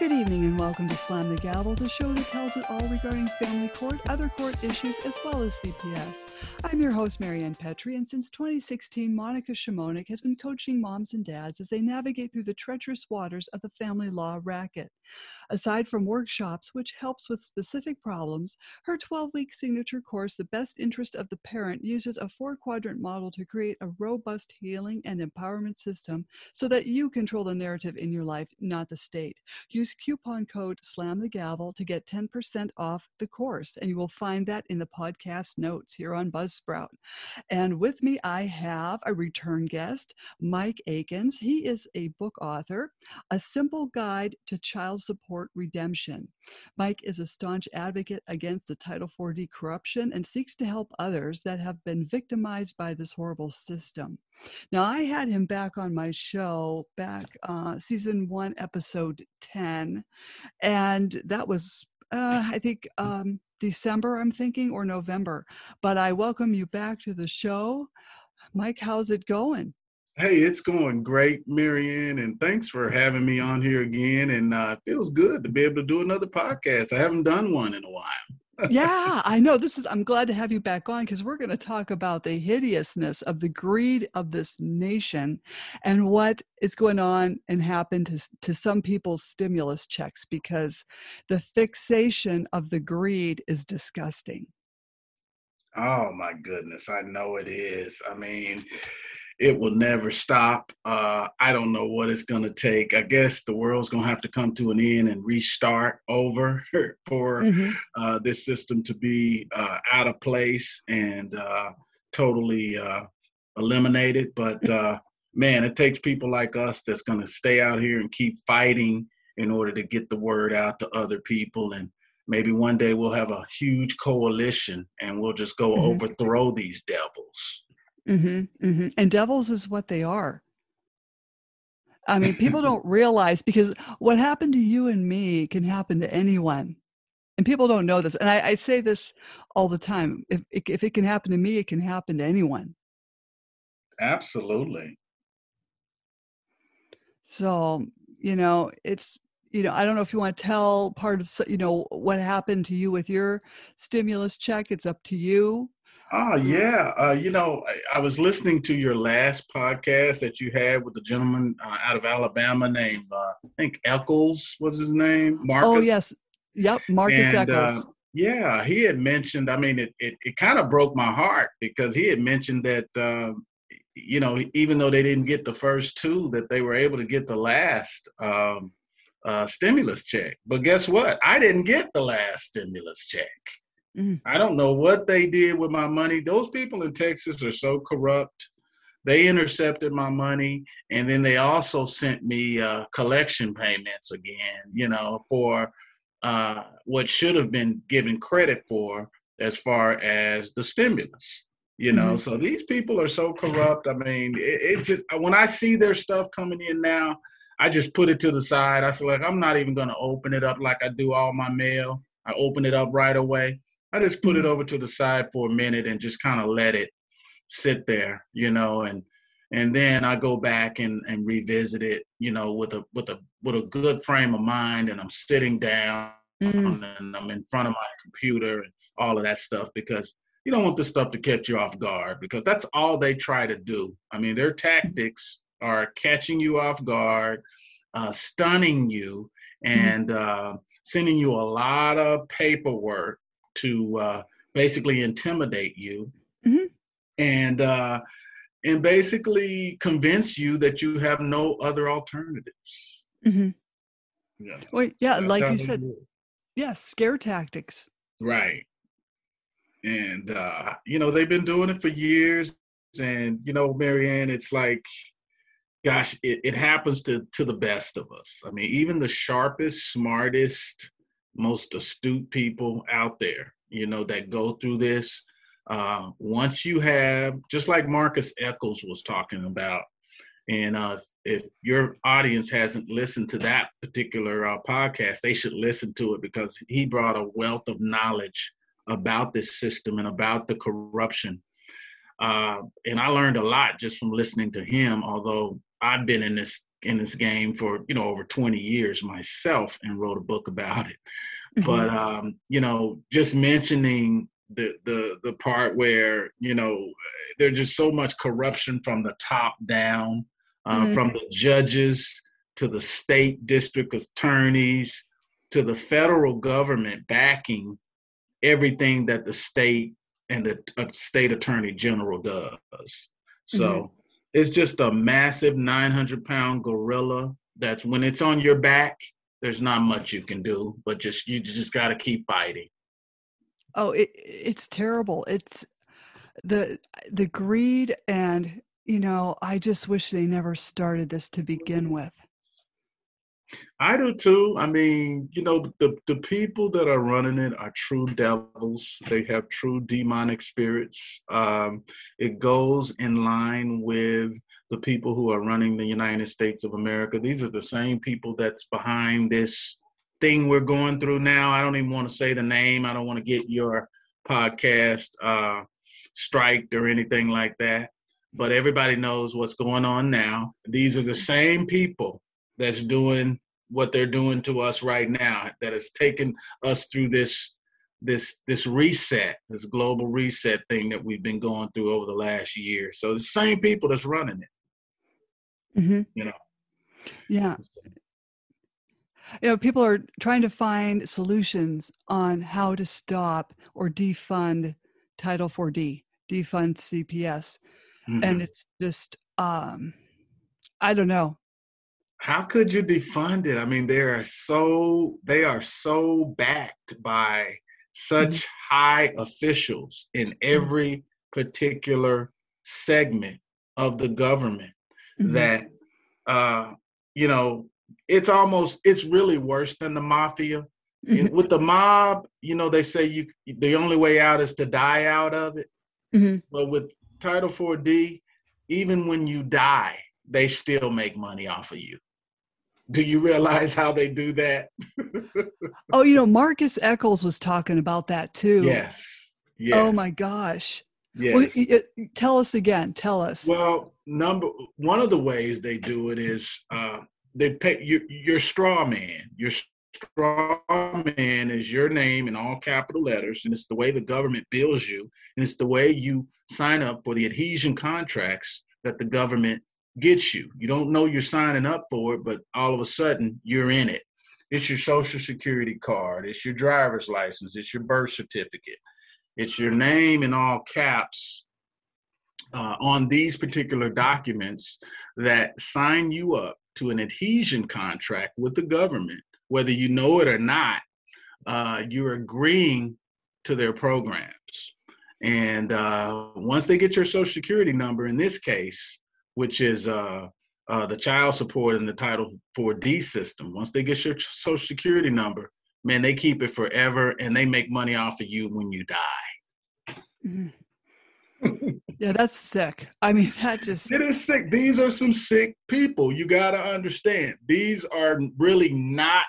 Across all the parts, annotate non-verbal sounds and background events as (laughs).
Good evening and welcome to Slam the Gavel, the show that tells it all regarding family court, other court issues, as well as CPS. I'm your host, Marianne Petri, and since 2016, Monica Szymonik has been coaching moms and dads as they navigate through the treacherous waters of the family law racket. Aside from workshops, which helps with specific problems, her 12 week signature course, The Best Interest of the Parent, uses a four quadrant model to create a robust healing and empowerment system so that you control the narrative in your life, not the state. Use coupon code SLAM the gavel to get 10% off the course, and you will find that in the podcast notes here on Buzzsprout. And with me, I have a return guest, Mike Aikins. He is a book author, A Simple Guide to Child Support Redemption. Mike is a staunch advocate against the Title IV-D corruption and seeks to help others that have been victimized by this horrible system. Now, I had him back on my show back uh, season one, episode 10, and that was, uh, I think, um, December, I'm thinking, or November. But I welcome you back to the show. Mike, how's it going? Hey, it's going great, Marianne, and thanks for having me on here again. And uh, it feels good to be able to do another podcast. I haven't done one in a while. Yeah, I know. This is. I'm glad to have you back on because we're going to talk about the hideousness of the greed of this nation, and what is going on and happened to to some people's stimulus checks because the fixation of the greed is disgusting. Oh my goodness, I know it is. I mean it will never stop. Uh, I don't know what it's going to take. I guess the world's going to have to come to an end and restart over (laughs) for mm-hmm. uh, this system to be uh, out of place and uh, totally uh, eliminated. But uh, man, it takes people like us that's going to stay out here and keep fighting in order to get the word out to other people. And maybe one day we'll have a huge coalition and we'll just go mm-hmm. overthrow these devils. Mm-hmm, mm-hmm. And devils is what they are. I mean, people (laughs) don't realize because what happened to you and me can happen to anyone. And people don't know this. And I, I say this all the time. If, if it can happen to me, it can happen to anyone. Absolutely. So, you know, it's, you know, I don't know if you want to tell part of, you know, what happened to you with your stimulus check. It's up to you. Oh yeah, uh, you know, I, I, was listening to your last podcast that you had with the gentleman uh, out of Alabama named uh, I think Echols was his name. Oh, Marcus. Oh yes, yep, Marcus and, Echols. Uh, yeah, he had mentioned. I mean, it it, it kind of broke my heart because he had mentioned that um, you know even though they didn't get the first two, that they were able to get the last. Um, uh, stimulus check. But guess what? I didn't get the last stimulus check. Mm. I don't know what they did with my money. Those people in Texas are so corrupt. They intercepted my money, and then they also sent me uh, collection payments again. You know, for uh, what should have been given credit for as far as the stimulus. You know, mm-hmm. so these people are so corrupt. I mean, it, it just when I see their stuff coming in now, I just put it to the side. I said, like, I'm not even going to open it up like I do all my mail. I open it up right away. I just put it mm-hmm. over to the side for a minute and just kind of let it sit there, you know, and and then I go back and, and revisit it, you know, with a with a with a good frame of mind and I'm sitting down mm. and I'm in front of my computer and all of that stuff because you don't want this stuff to catch you off guard because that's all they try to do. I mean, their tactics are catching you off guard, uh, stunning you, mm-hmm. and uh, sending you a lot of paperwork to uh, basically intimidate you mm-hmm. and uh, and basically convince you that you have no other alternatives. Mm-hmm. Yeah. Well, yeah, That's like you said, yes, yeah, scare tactics. Right. And uh, you know they've been doing it for years, and you know, Marianne, it's like, gosh, it, it happens to to the best of us. I mean, even the sharpest, smartest, most astute people out there, you know, that go through this. Uh, once you have, just like Marcus Echols was talking about, and uh, if your audience hasn't listened to that particular uh, podcast, they should listen to it because he brought a wealth of knowledge about this system and about the corruption. Uh, and I learned a lot just from listening to him, although I've been in this in this game for you know over 20 years myself and wrote a book about it. Mm-hmm. But um, you know, just mentioning the the the part where you know there's just so much corruption from the top down, uh, mm-hmm. from the judges to the state district attorneys to the federal government backing everything that the state and the uh, state attorney general does. So mm-hmm. It's just a massive 900 pound gorilla that's when it's on your back, there's not much you can do, but just you just got to keep fighting. Oh, it, it's terrible. It's the the greed and you know, I just wish they never started this to begin with. I do too. I mean, you know, the the people that are running it are true devils. They have true demonic spirits. Um, it goes in line with the people who are running the United States of America. These are the same people that's behind this thing we're going through now. I don't even want to say the name. I don't want to get your podcast uh, striked or anything like that. But everybody knows what's going on now. These are the same people that's doing what they're doing to us right now that has taken us through this this this reset this global reset thing that we've been going through over the last year. So the same people that's running it. Mm-hmm. you know? Yeah. You know people are trying to find solutions on how to stop or defund title IV-D defund cps mm-hmm. and it's just um i don't know how could you defund it? I mean, they are so they are so backed by such mm-hmm. high officials in mm-hmm. every particular segment of the government mm-hmm. that uh, you know it's almost it's really worse than the mafia. Mm-hmm. With the mob, you know, they say you the only way out is to die out of it. Mm-hmm. But with Title IV-D, even when you die, they still make money off of you. Do you realize how they do that? (laughs) oh, you know, Marcus Echols was talking about that too. Yes. Oh yes. Oh my gosh. Yes. Well, tell us again. Tell us. Well, number one of the ways they do it is uh, they pay you, your straw man. Your straw man is your name in all capital letters, and it's the way the government bills you, and it's the way you sign up for the adhesion contracts that the government gets you. You don't know you're signing up for it, but all of a sudden you're in it. It's your social security card, it's your driver's license, it's your birth certificate, it's your name in all caps uh, on these particular documents that sign you up to an adhesion contract with the government, whether you know it or not. Uh, you're agreeing to their programs. And uh, once they get your social security number, in this case, which is uh, uh, the child support in the Title IV-D system. Once they get your Social Security number, man, they keep it forever and they make money off of you when you die. Mm-hmm. yeah, that's sick. I mean, that just. It is sick. These are some sick people. You got to understand. These are really not.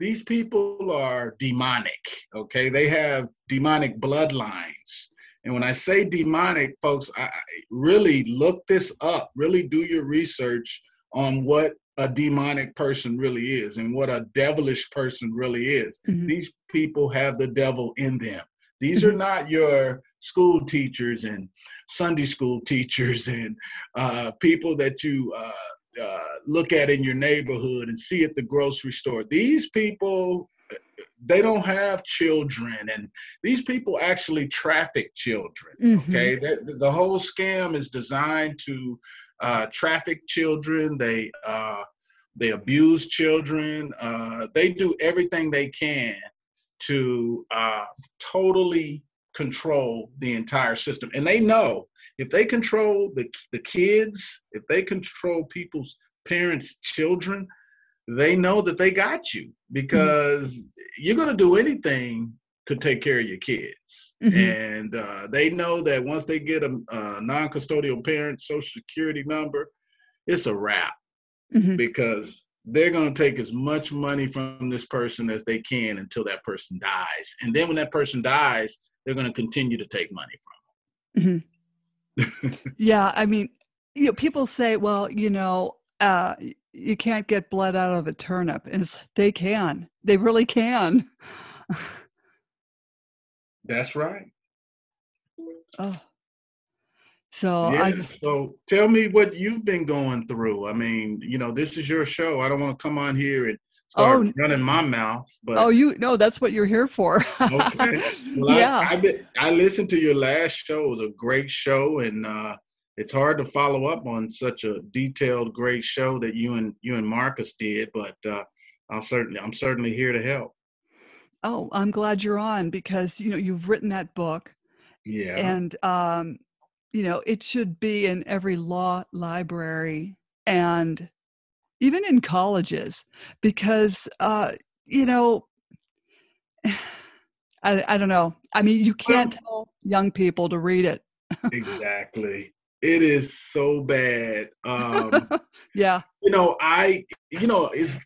These people are demonic, okay? They have demonic bloodlines. And when I say demonic, folks, I really look this up. Really do your research on what a demonic person really is and what a devilish person really is. Mm-hmm. These people have the devil in them. These mm-hmm. are not your school teachers and Sunday school teachers (laughs) and uh, people that you uh, uh, look at in your neighborhood and see at the grocery store. These people they don't have children and these people actually traffic children mm-hmm. okay? The, the, whole scam is designed to uh, traffic children. They uh, they abuse children. Uh, they do everything they can to uh, totally control the entire system. And they know if they control the, the kids if they control people's parents children they know that they got you because mm-hmm. you're going to do anything to take care of your kids. Mm-hmm. And uh, they know that once they get a, a non custodial parent social security number, it's a wrap mm-hmm. because they're going to take as much money from this person as they can until that person dies. And then when that person dies, they're going to continue to take money from them. Mm-hmm. (laughs) yeah. I mean, you know, people say, well, you know, uh, you can't get blood out of a turnip, and it's, they can. They really can. (laughs) That's right. Oh. So yeah, I just so tell me what you've been going through. I mean, you know, this is your show. I don't want to come on here and start Oh. running my mouth, but oh you no, that's what you're here for. okay. (laughs) Well, yeah. I, I, been, I listened to your last show. It was a great show, and uh, it's hard to follow up on such a detailed, great show that you and you and Marcus did. But uh, I'll certainly, I'm certainly here to help. oh, I'm glad you're on because you know you've written that book Yeah. and um you know it should be in every law library and even in colleges because uh you know (sighs) I, I don't know i mean you can't tell young people to read it (laughs) exactly. It is so bad. Um, (laughs) yeah you know i you know it's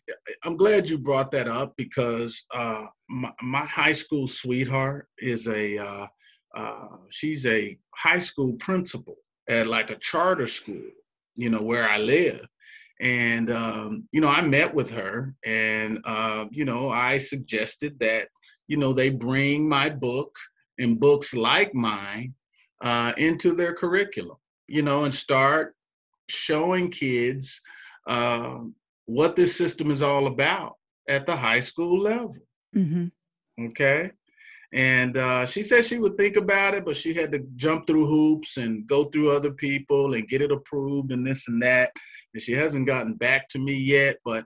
i'm glad you brought that up because uh my, my high school sweetheart is a uh uh she's a high school principal at like a charter school you know where i live and um you know i met with her and uh you know i suggested that you know they bring my book and books like mine uh into their curriculum you know and start showing kids um, what this system is all about at the high school level. hmm Okay. And uh, she said she would think about it, but she had to jump through hoops and go through other people and get it approved and this and that. And she hasn't gotten back to me yet. But,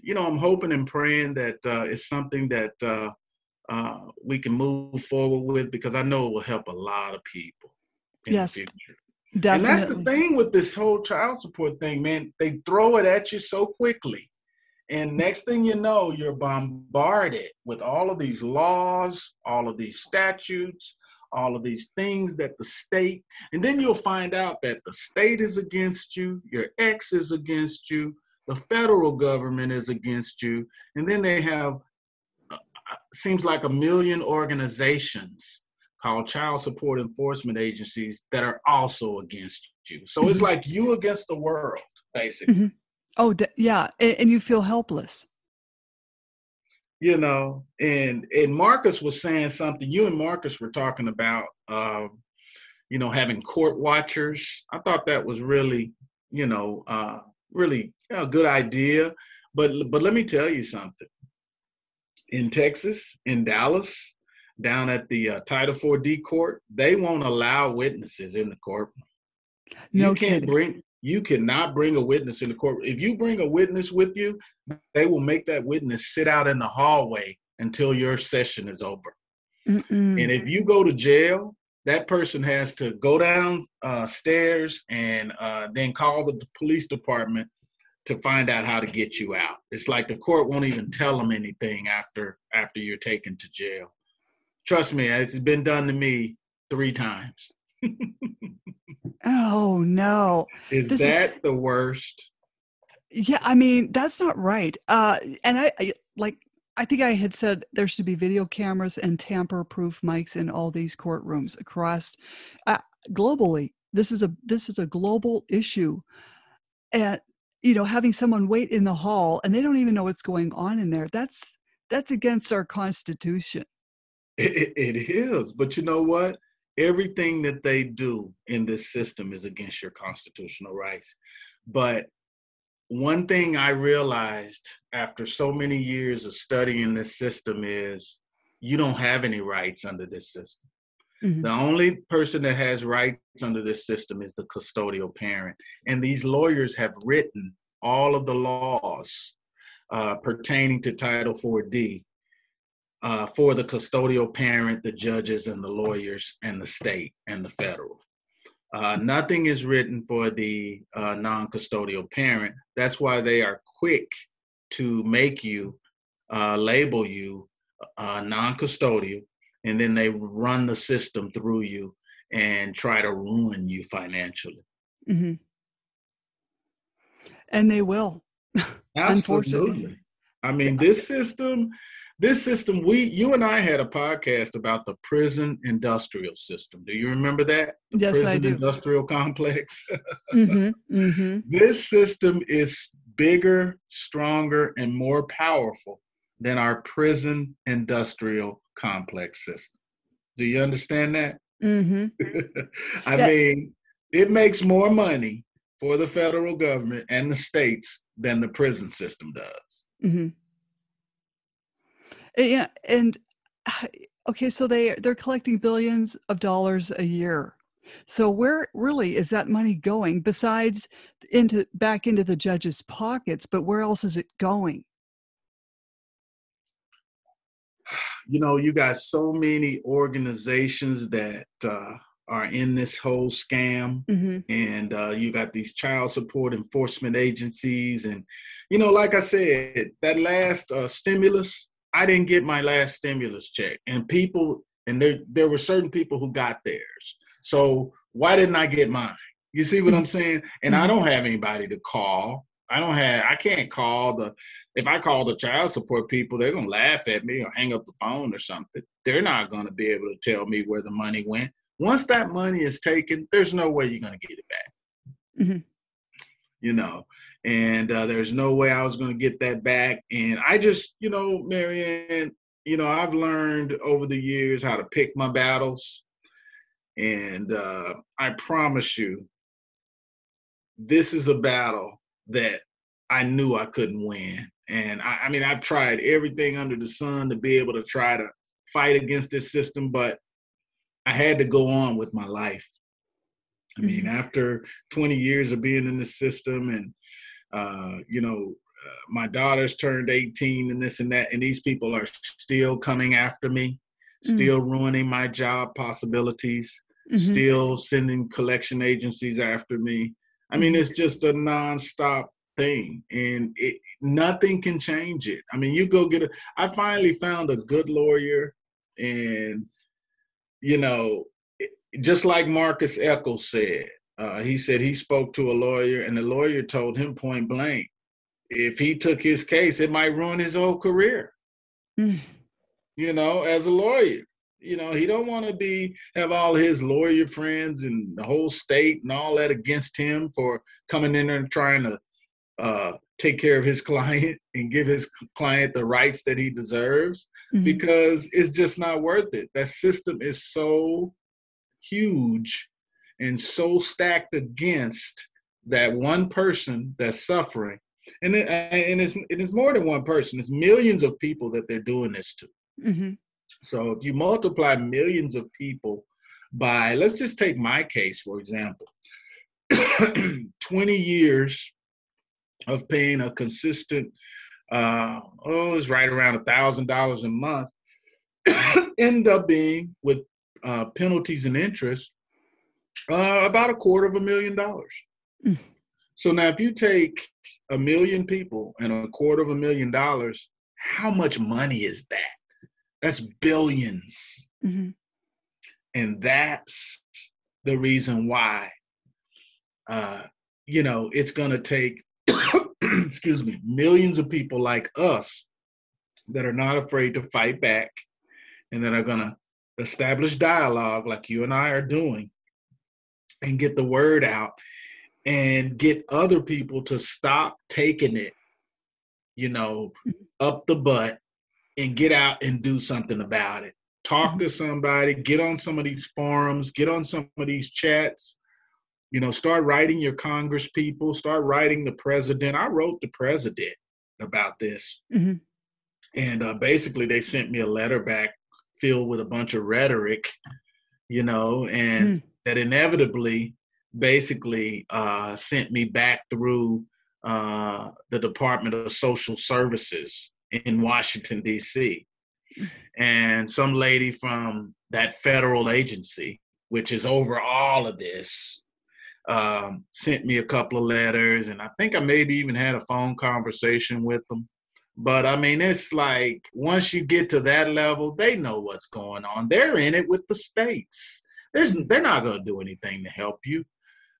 you know, I'm hoping and praying that uh, it's something that uh, uh, we can move forward with because I know it will help a lot of people. in the Yes, future. Definitely And that's the thing with this whole child support thing, man. They throw it at you so quickly. And next thing you know, you're bombarded with all of these laws, all of these statutes, all of these things that the state, and then you'll find out that the state is against you, your ex is against you, the federal government is against you, and then they have, uh, seems like a million organizations called child support enforcement agencies that are also against you. So it's Mhm. like you against the world, basically. oh de- yeah and, and you feel helpless You know, and and Marcus was saying something. You and Marcus were talking about, um, you know, having court watchers. I thought that was really, you know, uh, really you know, a good idea. But but let me tell you something. In Texas, in Dallas, down at the uh, Title IV-D court, they won't allow witnesses in the courtroom. no you can't kidding bring you cannot bring a witness in the court. If you bring a witness with you, they will make that witness sit out in the hallway until your session is over. Mm-mm. And if you go to jail, that person has to go down uh, stairs and uh, then call the police department to find out how to get you out. It's like the court won't even tell them anything after after you're taken to jail. Trust me, it's been done to me three times. (laughs) oh no Is This is- that the worst? Yeah, I mean that's not right. Uh, and I, I like I think I had said there should be video cameras and tamper-proof mics in all these courtrooms across uh, globally. This is a this is a global issue, and you know having someone wait in the hall and they don't even know what's going on in there. That's that's against our constitution. It, it is, but you know what? Everything that they do in this system is against your constitutional rights. But one thing I realized after so many years of studying this system is you don't have any rights under this system. Mhm. The only person that has rights under this system is the custodial parent. And these lawyers have written all of the laws uh, pertaining to Title IV-D uh, for the custodial parent, the judges, and the lawyers, and the state and the federal. Uh, nothing is written for the uh, non custodial parent. That's why they are quick to make you uh, label you uh, non custodial, and then they run the system through you and try to ruin you financially. Mhm. And they will. (laughs) Unfortunately. Absolutely. I mean, this system, this system, we, you and I had a podcast about the prison industrial system. Do you remember that? The Yes, I prison do. industrial complex. (laughs) hmm hmm this system is bigger, stronger, and more powerful than our prison industrial complex system. Do you understand that? Mm-hmm. (laughs) I yes. mean, it makes more money for the federal government and the states than the prison system does. Mm-hmm. Yeah, and (sighs) okay, so they they're collecting billions of dollars a year. So where really is that money going besides into back into the judges' pockets, but where else is it going? (sighs) You know, you got so many organizations that uh, are in this whole scam, mm-hmm. and uh, you got these child support enforcement agencies, and you know, like I said, that last uh, stimulus, I didn't get my last stimulus check, and people, and there there were certain people who got theirs. So why didn't I get mine? You see what I'm saying? And I mm-hmm. don't have anybody to call. I don't have. I can't call the. If I call the child support people, they're gonna laugh at me or hang up the phone or something. They're not gonna be able to tell me where the money went. Once that money is taken, there's no way you're gonna get it back. Mm-hmm. You know, and uh, there's no way I was going to get that back. And I just, you know, Marianne, you know, I've learned over the years how to pick my battles, and uh, I promise you, this is a battle that I knew I couldn't win. And I, I mean, I've tried everything under the sun to be able to try to fight against this system, but I had to go on with my life. I mean, mm-hmm. after 20 years of being in the system and uh, you know, uh, my daughter's turned 18 and this and that, and these people are still coming after me, mm-hmm. still ruining my job possibilities, mm-hmm. still sending collection agencies after me. I mean, it's just a nonstop thing, and it, nothing can change it. I mean, you go get a. I finally found a good lawyer, and you know, just like Marcus Echols said, uh, he said he spoke to a lawyer, and the lawyer told him point blank, if he took his case, it might ruin his whole career. Mm. You know, as a lawyer, you know, he don't want to be have all his lawyer friends and the whole state and all that against him for coming in there and trying to uh, take care of his (laughs) client and give his client the rights that he deserves mm-hmm. because it's just not worth it. That system is so huge and so stacked against that one person that's suffering. And it, and it's it is more than one person it's millions of people that they're doing this to. Mm-hmm. so if you multiply millions of people by let's just take my case for example. (clears throat) 20 years of paying a consistent uh oh it's right around a thousand dollars a month (clears throat) end up being with uh, penalties and interest uh, about a quarter of a million dollars. Mm. So now, if you take a million people and a quarter of a million dollars, how much money is that? That's 1000000000s mm-hmm. And that's the reason why, uh, you know, it's going to take, (coughs) excuse me, millions of people like us that are not afraid to fight back and that are going to establish dialogue like you and I are doing and get the word out and get other people to stop taking it, you know, up the butt and get out and do something about it. Talk mm-hmm. to somebody, get on some of these forums, get on some of these chats, you know, start writing your Congress people, start writing the president. I wrote the president about this. Mm-hmm. And uh, basically, they sent me a letter back filled with a bunch of rhetoric, you know, and mm that inevitably basically uh, sent me back through uh, the Department of Social Services in Washington, D.C. And some lady from that federal agency, which is over all of this, um, sent me a couple of letters. And I think I maybe even had a phone conversation with them. But I mean, it's like once you get to that level, they know what's going on. They're in it with the states there's they're not going to do anything to help you.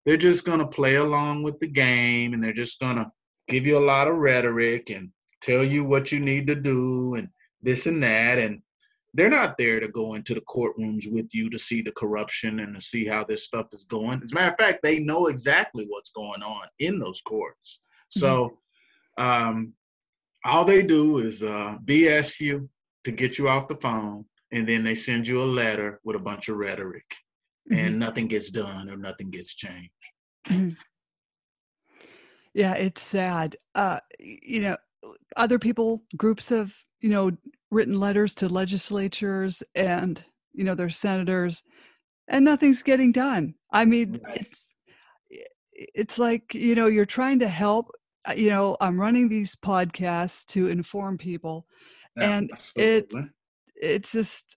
They're just going to play along with the game and they're just going to give you a lot of rhetoric and tell you what you need to do and this and that and they're not there to go into the courtrooms with you to see the corruption and to see how this stuff is going. As a matter of fact, they know exactly what's going on in those courts. So, mm-hmm. Um, all they do is uh, BS you to get you off the phone, and then they send you a letter with a bunch of rhetoric, mm-hmm. and nothing gets done or nothing gets changed. Mm-hmm. Yeah, it's sad. Uh, you know, other people, groups have, you know, written letters to legislatures and, you know, their senators, and nothing's getting done. I mean, right. it's it's like, you know, you're trying to help. Uh, you know, I'm running these podcasts to inform people, yeah, and it's it's just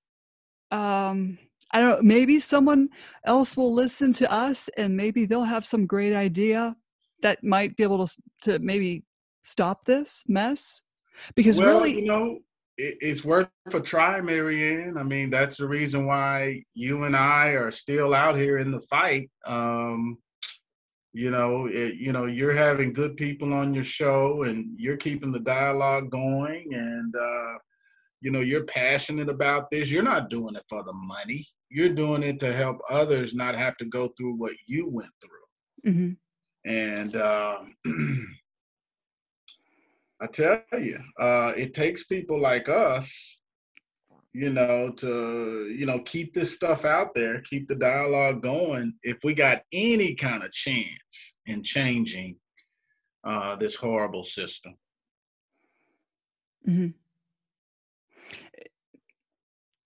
um I don't know, maybe someone else will listen to us and maybe they'll have some great idea that might be able to to maybe stop this mess. Because well, really you know it, it's worth a try marianne. I mean that's the reason why you and i are still out here in the fight. Um you know it, you know you're having good people on your show and you're keeping the dialogue going and uh you know you're passionate about this you're not doing it for the money you're doing it to help others not have to go through what you went through mm-hmm. and um (clears throat) I tell you, uh, it takes people like us, you know, to you know keep this stuff out there, keep the dialogue going. If we got any kind of chance in changing uh, this horrible system. Mm-hmm.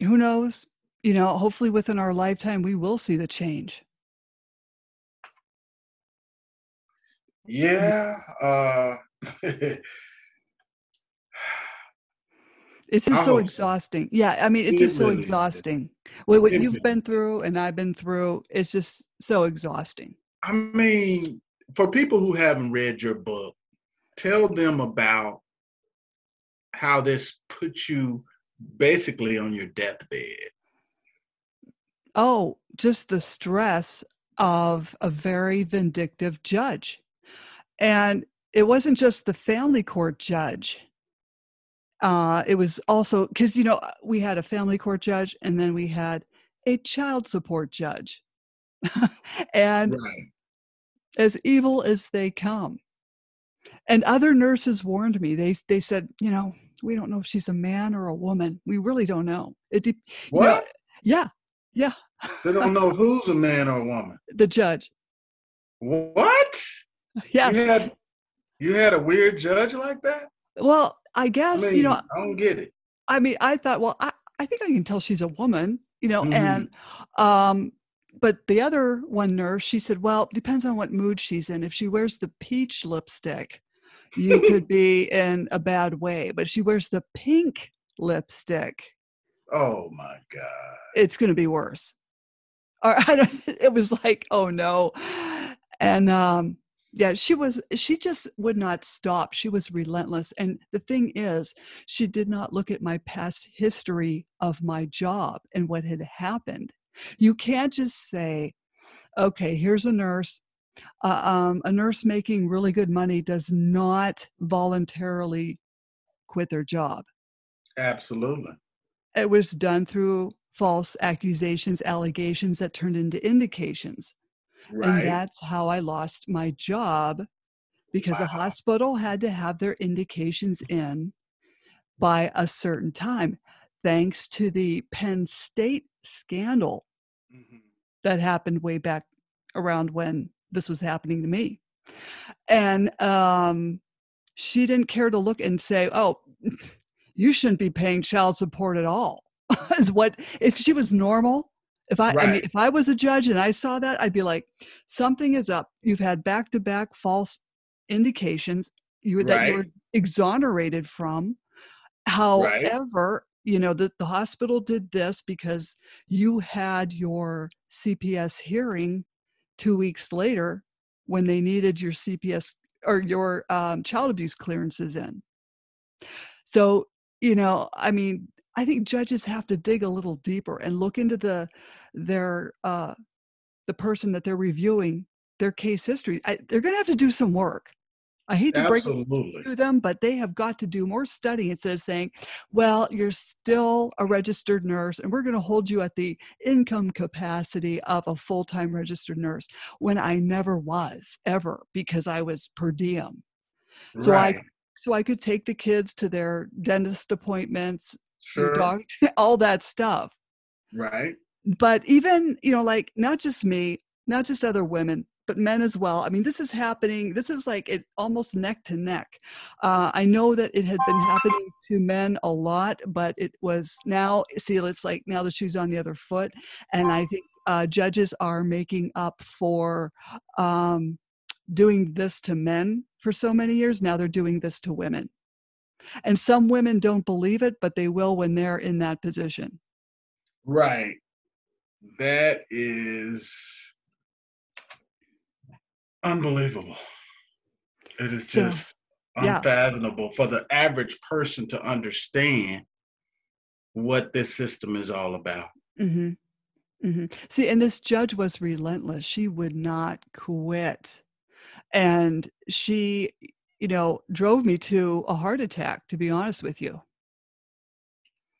Who knows? You know, hopefully within our lifetime, we will see the change. Yeah. Uh, (sighs) It's just so exhausting. Yeah, I mean, it's it just so really exhausting. What, what you've been through and I've been through, it's just so exhausting. I mean, for people who haven't read your book, tell them about how this puts you basically on your deathbed. Oh, just the stress of a very vindictive judge. And it wasn't just the family court judge uh, it was also because you know we had a family court judge and then we had a child support judge (laughs) and right. as evil as they come and other nurses warned me they they said you know we don't know if she's a man or a woman we really don't know it de- what? You know, yeah yeah they don't know who's a man or a woman (laughs) the judge what yes you had, you had a weird judge like that well I guess, I mean, you know, I don't get it. I mean, I thought, well, I, I think I can tell she's a woman, you know, mm-hmm. and, um, but the other one nurse, she said, well, depends on what mood she's in. If she wears the peach lipstick, you (laughs) could be in a bad way. But she wears the pink lipstick, oh my God, it's going to be worse. Or (laughs) it was like, oh no. And, um, yeah she was she just would not stop she was relentless and the thing is she did not look at my past history of my job and what had happened you can't just say okay here's a nurse uh, um, a nurse making really good money does not voluntarily quit their job absolutely it was done through false accusations allegations that turned into indications Right. And that's how I lost my job because wow. a hospital had to have their indications in by a certain time, thanks to the Penn State scandal mm-hmm. that happened way back around when this was happening to me. And um, she didn't care to look and say, oh, (laughs) you shouldn't be paying child support at all. (laughs) is what if she was normal if I, right. I mean, if I was a judge and I saw that, I'd be like, something is up. You've had back to back false indications you right. that you were exonerated from. However, right. you know, the, the hospital did this because you had your CPS hearing two weeks later when they needed your CPS or your um, child abuse clearances in. So, you know, I mean, I think judges have to dig a little deeper and look into the their uh, the person that they're reviewing their case history. I, they're going to have to do some work. I hate to break it to them, but they have got to do more study instead of saying, well, you're still a registered nurse and we're going to hold you at the income capacity of a full time registered nurse when I never was ever because I was per diem. So right. I so I could take the kids to their dentist appointments, Sure. (laughs) all that stuff. Right. But even, you know, like not just me, not just other women, but men as well. I mean, this is happening. This is like it almost neck to neck. Uh, I know that it had been happening to men a lot, but it was now, see, it's like now the shoe's on the other foot. And I think uh, judges are making up for um, doing this to men for so many years. Now they're doing this to women. And some women don't believe it, but they will when they're in that position. Right. That is unbelievable. It is just yeah. unfathomable for the average person to understand what this system is all about. hmm hmm See, and this judge was relentless. She would not quit. And she, you know, drove me to a heart attack, to be honest with you.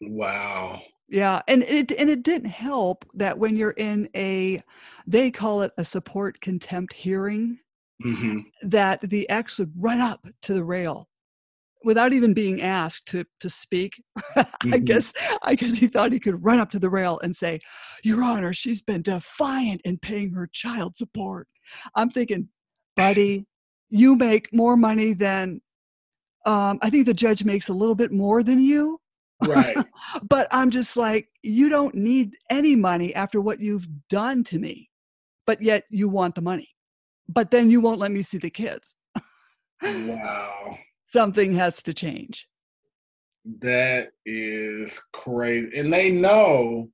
Wow. Yeah, and it and it didn't help that when you're in a they call it a support contempt hearing, hmm that the ex would run up to the rail without even being asked to to speak. (laughs) I Mhm. guess I guess he thought he could run up to the rail and say, "Your Honor, she's been defiant in paying her child support." I'm thinking, buddy, you make more money than um, I think the judge makes a little bit more than you. Right. (laughs) but I'm just like, you don't need any money after what you've done to me, but yet you want the money. But then you won't let me see the kids. wow. (laughs) Something has to change. That is crazy. And they know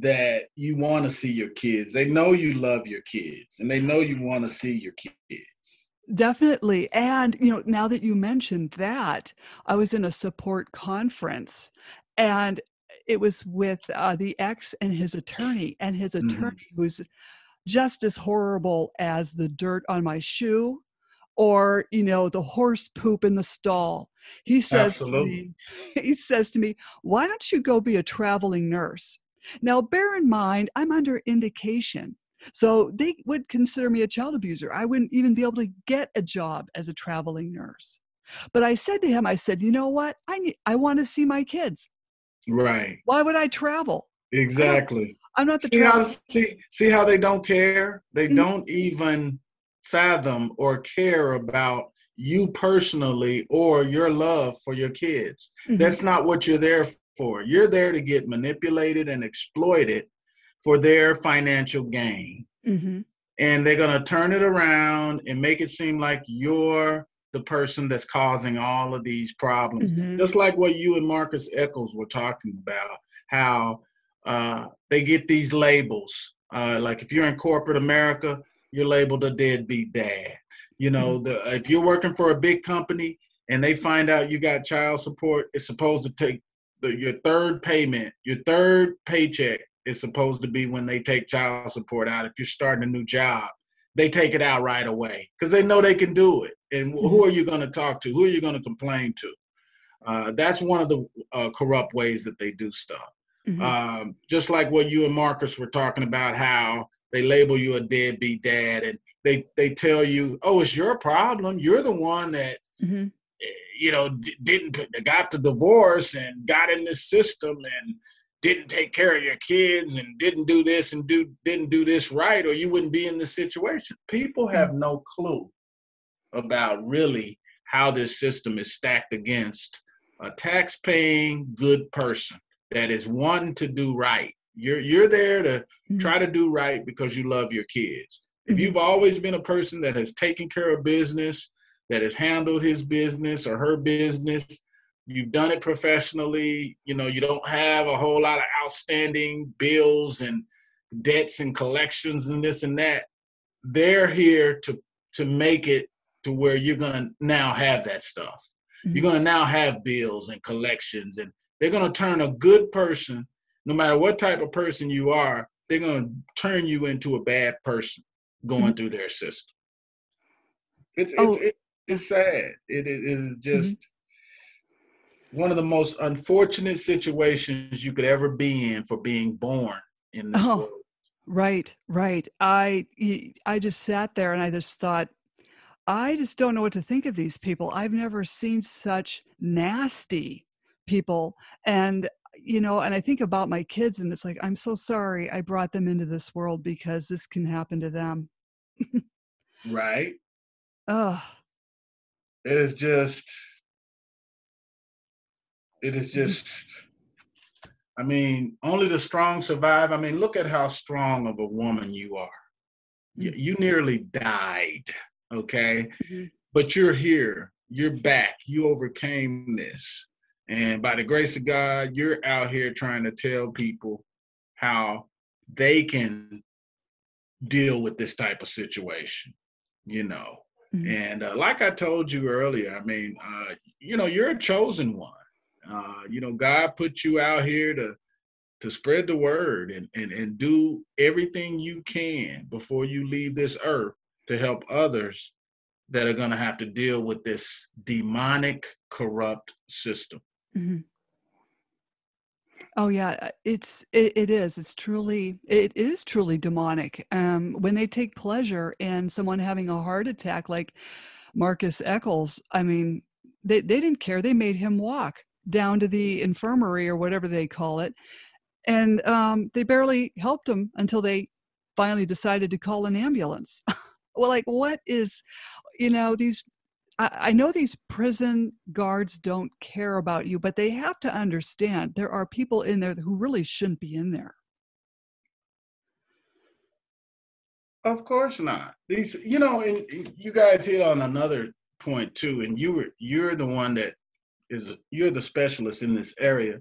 that you want to see your kids. They know you love your kids and they know you want to see your kids. Definitely. And, you know, now that you mentioned that, I was in a support conference and it was with uh, the ex and his attorney, and his attorney who's just as horrible as the dirt on my shoe or, you know, the horse poop in the stall. He says to me, (laughs) he says to me, why don't you go be a traveling nurse? Now, bear in mind, I'm under indication. So they would consider me a child abuser. I wouldn't even be able to get a job as a traveling nurse. But I said to him, I said, you know what? I need, I want to see my kids. Right. Why would I travel? Exactly. I'm not the See how, see, see how they don't care? They Mhm. don't even fathom or care about you personally or your love for your kids. Mhm. That's not what you're there for. You're there to get manipulated and exploited for their financial gain. Mhm. And they're going to turn it around and make it seem like you're the person that's causing all of these problems. Mhm. Just like what you and Marcus Echols were talking about, how uh, they get these labels. Uh, like if you're in corporate America, you're labeled a deadbeat dad. You know, the, if you're working for a big company and they find out you got child support, it's supposed to take the, your third payment, your third paycheck is supposed to be when they take child support out. If you're starting a new job, they take it out right away because they know they can do it. And who are you going to talk to? Who are you going to complain to? Uh, that's one of the uh, corrupt ways that they do stuff. Mhm. Um, just like what you and Marcus were talking about, how they label you a deadbeat dad, and they they tell you, "Oh, it's your problem. You're the one that Mhm. eh, you know d- didn't got the divorce and got in this system and didn't take care of your kids and didn't do this and do didn't do this right, or you wouldn't be in this situation." People have no clue about really how this system is stacked against a tax-paying good person that is wanting to do right. You're you're there to Mhm. try to do right because you love your kids. If Mhm. you've always been a person that has taken care of business, that has handled his business or her business, you've done it professionally, you know, you don't have a whole lot of outstanding bills and debts and collections and this and that. They're here to to make it to where you're going to now have that stuff. Mhm. You're going to now have bills and collections and they're going to turn a good person no matter what type of person you are, they're going to turn you into a bad person going through their system. It's Oh. it's it, it's sad. It is it is just one of the most unfortunate situations you could ever be in for being born in this Oh. world. Right, right. I just sat there and I just thought, I just don't know what to think of these people. I've never seen such nasty people. And, you know, and I think about my kids and it's like, I'm so sorry I brought them into this world because this can happen to them. (laughs) right. Oh. It is just, it is mm-hmm. just, I mean, only the strong survive. I mean, look at how strong of a woman you are. You, mm. you nearly died okay? Mm-hmm. But you're here, you're back, you overcame this. And by the grace of God, you're out here trying to tell people how they can deal with this type of situation, you know. Mm-hmm. And uh, like I told you earlier, I mean, uh, you know, you're a chosen one. Uh, you know, God put you out here to to spread the word and, and and do everything you can before you leave this earth to help others that are going to have to deal with this demonic, corrupt system. Mm-hmm. Oh yeah, uh, it's it, it is. It's truly it is truly demonic. Um, when they take pleasure in someone having a heart attack, like Marcus Echols, I mean, they they didn't care. They made him walk down to the infirmary or whatever they call it, and um, they barely helped him until they finally decided to call an ambulance. (laughs) well like what is you know these I, I know these prison guards don't care about you but they have to understand there are people in there who really shouldn't be in there. Of course not. These you know and you guys hit on another point too and you were you're the one that is you're the specialist in this area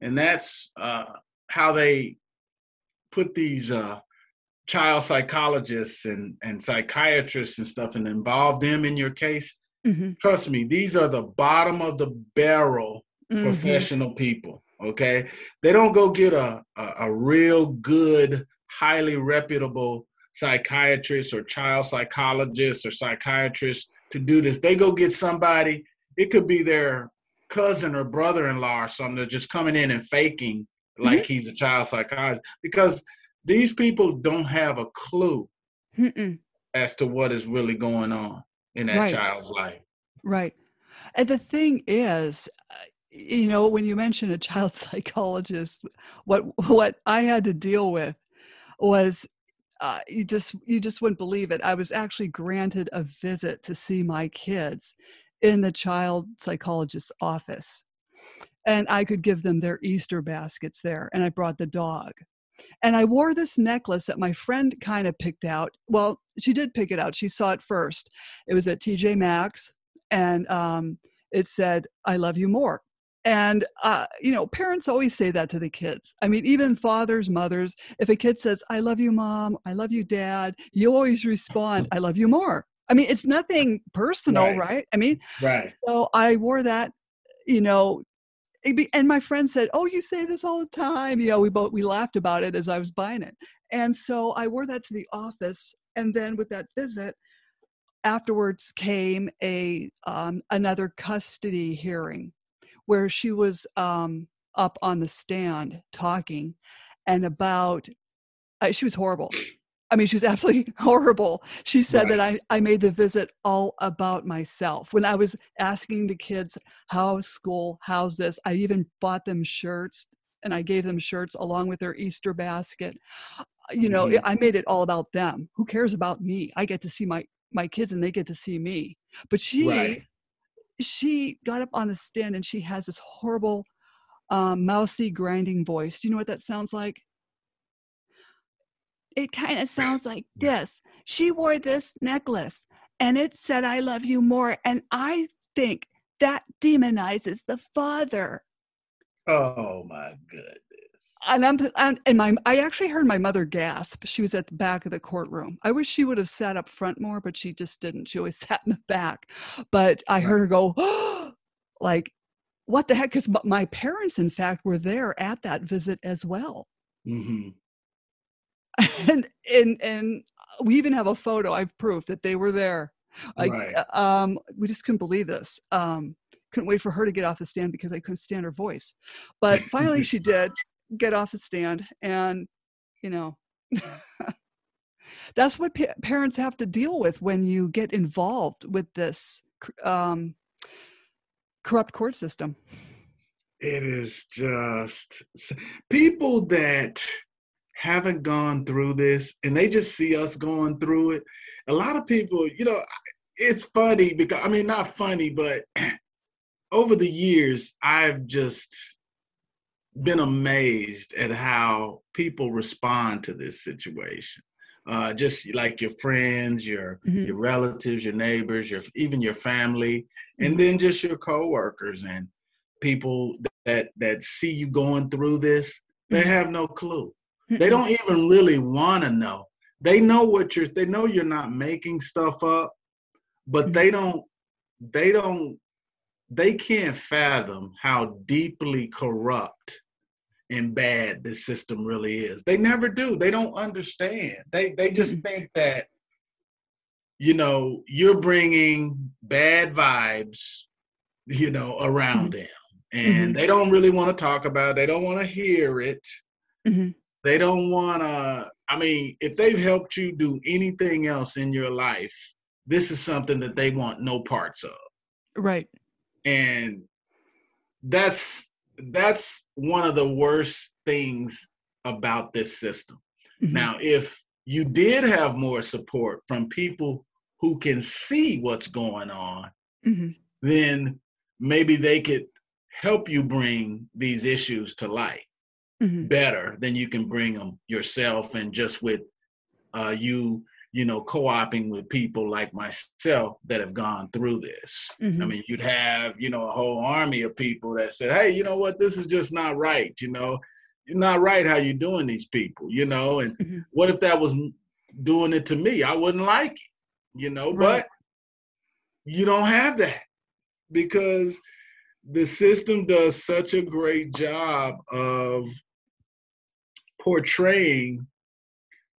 and that's uh, how they put these uh, child psychologists and, and psychiatrists and stuff and involve them in your case, mm-hmm. trust me, these are the bottom of the barrel mm-hmm. professional people. Okay. They don't go get a, a, a real good, highly reputable psychiatrist or child psychologist or psychiatrist to do this. They go get somebody, it could be their cousin or brother in law or something that's just coming in and faking like mm-hmm. he's a child psychologist because these people don't have a clue Mm-mm. as to what is really going on in that right. child's life. Right. And the thing is, uh, you know, when you mention a child (laughs) psychologist, what what I had to deal with was uh, you just you just wouldn't believe it. I was actually granted a visit to see my kids in the child psychologist's office, and I could give them their Easter baskets there, and I brought the dog. And I wore this necklace that my friend kind of picked out. Well, she did pick it out. She saw it first. It was at TJ Maxx, and um, it said, I love you more. And, uh, you know, parents always say that to the kids. I mean, even fathers, mothers, if a kid says, I love you, mom, I love you, dad, you always respond, I love you more. I mean, it's nothing personal, right? right? I mean, right. So I wore that, you know, and my friend said, "Oh, you say this all the time." You know, we both we laughed about it as I was buying it, and so I wore that to the office. And then with that visit, afterwards came a um, another custody hearing, where she was um, up on the stand talking, and about uh, she was horrible. I mean, she was (laughs) absolutely horrible. She said right. that I, I made the visit all about myself. When I was asking the kids, how's school? How's this? I even bought them shirts and I gave them shirts along with their Easter basket. You know, mm-hmm. I made it all about them. Who cares about me? I get to see my, my kids and they get to see me. But she, right. she got up on the stand and she has this horrible, um, mousy grinding voice. Do you know what that sounds like? It kind of sounds like (laughs) this. She wore this necklace and it said, I love you more. And I think that demonizes the father. Oh my goodness. And I'm, I'm, and my I actually heard my mother gasp. She was at the back of the courtroom. I wish she would have sat up front more, but she just didn't. She always (laughs) sat in the back. But I heard her go, oh, (gasps) like, what the heck? Because my parents, in fact, were there at that visit as well. Mm-hmm. (laughs) and and and we even have a photo. I've proof that they were there. Like, right. Uh, um, we just couldn't believe this. Um, couldn't wait for her to get off the stand because I couldn't stand her voice. But finally, she (laughs) did get off the stand, and you know. (laughs) That's what pa- parents have to deal with when you get involved with this um, corrupt court system. It is just people that haven't gone through this and they just see us going through it. A lot of people, you know, it's funny because I mean, not funny, but (clears throat) over the years, I've just been amazed at how people respond to this situation. Uh, just like your friends, your mm-hmm. your relatives, your neighbors, your even your family, and mm-hmm. then just your coworkers and people that that see you going through this. They mm-hmm. have no clue. They don't even really want to know. They know what you're. They know you're not making stuff up, but mm-hmm. they don't. They don't. They can't fathom how deeply corrupt and bad this system really is. They never do. They don't understand. They they just think that you know you're bringing bad vibes, you know, around mm-hmm. them, and mm-hmm. they don't really want to talk about. it. They don't want to hear it. Mm-hmm. They don't want to. I mean, if they've helped you do anything else in your life, this is something that they want no parts of. Right. And that's that's one of the worst things about this system. Mm-hmm. Now, if you did have more support from people who can see what's going on, mm-hmm. then maybe they could help you bring these issues to light mm-hmm. better than you can bring them yourself and just with uh, you you know co-oping with people like myself that have gone through this mm-hmm. i mean you'd have you know a whole army of people that said hey you know what this is just not right you know you're not right how you're doing these people you know and mm-hmm. what if that was doing it to me i wouldn't like it you know right. but you don't have that because the system does such a great job of portraying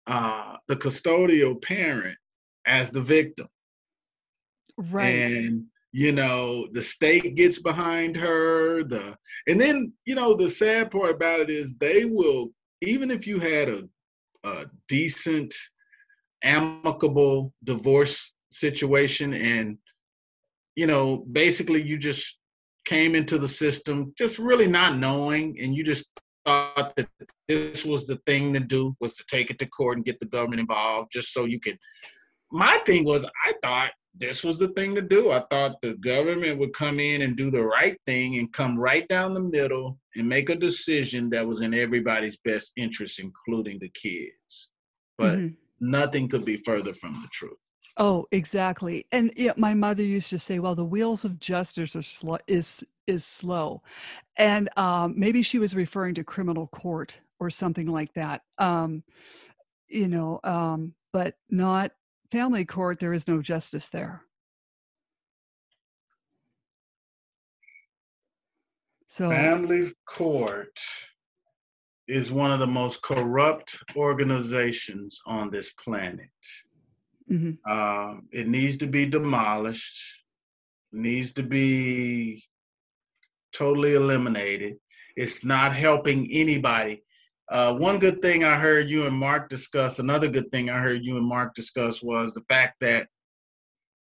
uh, the custodial parent as the victim. Right. And you know the state gets behind her the and then you know the sad part about it is they will even if you had a, a decent amicable divorce situation and you know basically you just came into the system just really not knowing and you just thought that this was the thing to do was to take it to court and get the government involved just so you can my thing was i thought this was the thing to do i thought the government would come in and do the right thing and come right down the middle and make a decision that was in everybody's best interest including the kids but mm-hmm. nothing could be further from the truth Oh, exactly. And yeah, my mother used to say, "Well, the wheels of justice are slow, is is slow," and um, maybe she was referring to criminal court or something like that. Um, you know, um, but not family court. There is no justice there. So family court is one of the most corrupt organizations on this planet. Mm-hmm. Uh, it needs to be demolished, needs to be totally eliminated. It's not helping anybody. Uh, one good thing I heard you and Mark discuss, another good thing I heard you and Mark discuss was the fact that,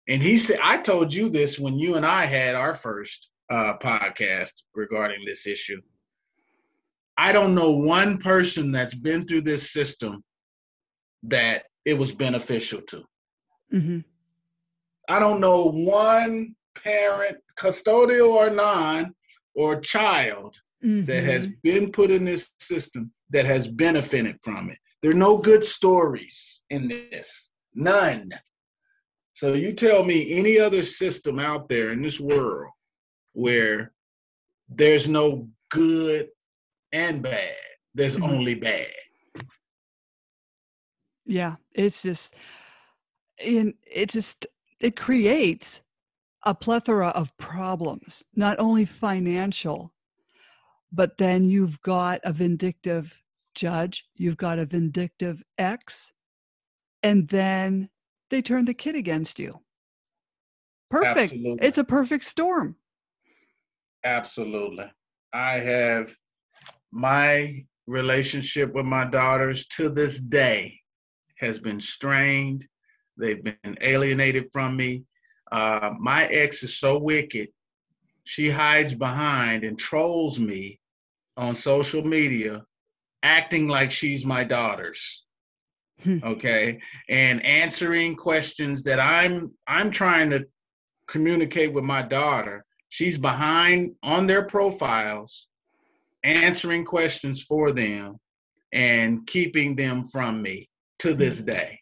and he said, I told you this when you and I had our first uh, podcast regarding this issue. I don't know one person that's been through this system that it was beneficial to. Mm-hmm. I don't know one parent, custodial or non, or child mm-hmm. that has mm-hmm. been put in this system that has benefited from it. There are no good stories in this, none. So you tell me any other system out there in this world where there's no good and bad, there's mm-hmm. only bad. Yeah, it's just and it just it creates a plethora of problems not only financial but then you've got a vindictive judge you've got a vindictive ex and then they turn the kid against you perfect absolutely. it's a perfect storm absolutely i have my relationship with my daughters to this day has been strained. They've been alienated from me. Uh, my ex is so wicked. She hides behind and trolls me on social media, acting like she's my daughter's. Hmm. okay, and answering questions that I'm I'm trying to communicate with my daughter. She's behind on their profiles, answering questions for them and keeping them from me to this mm-hmm. day.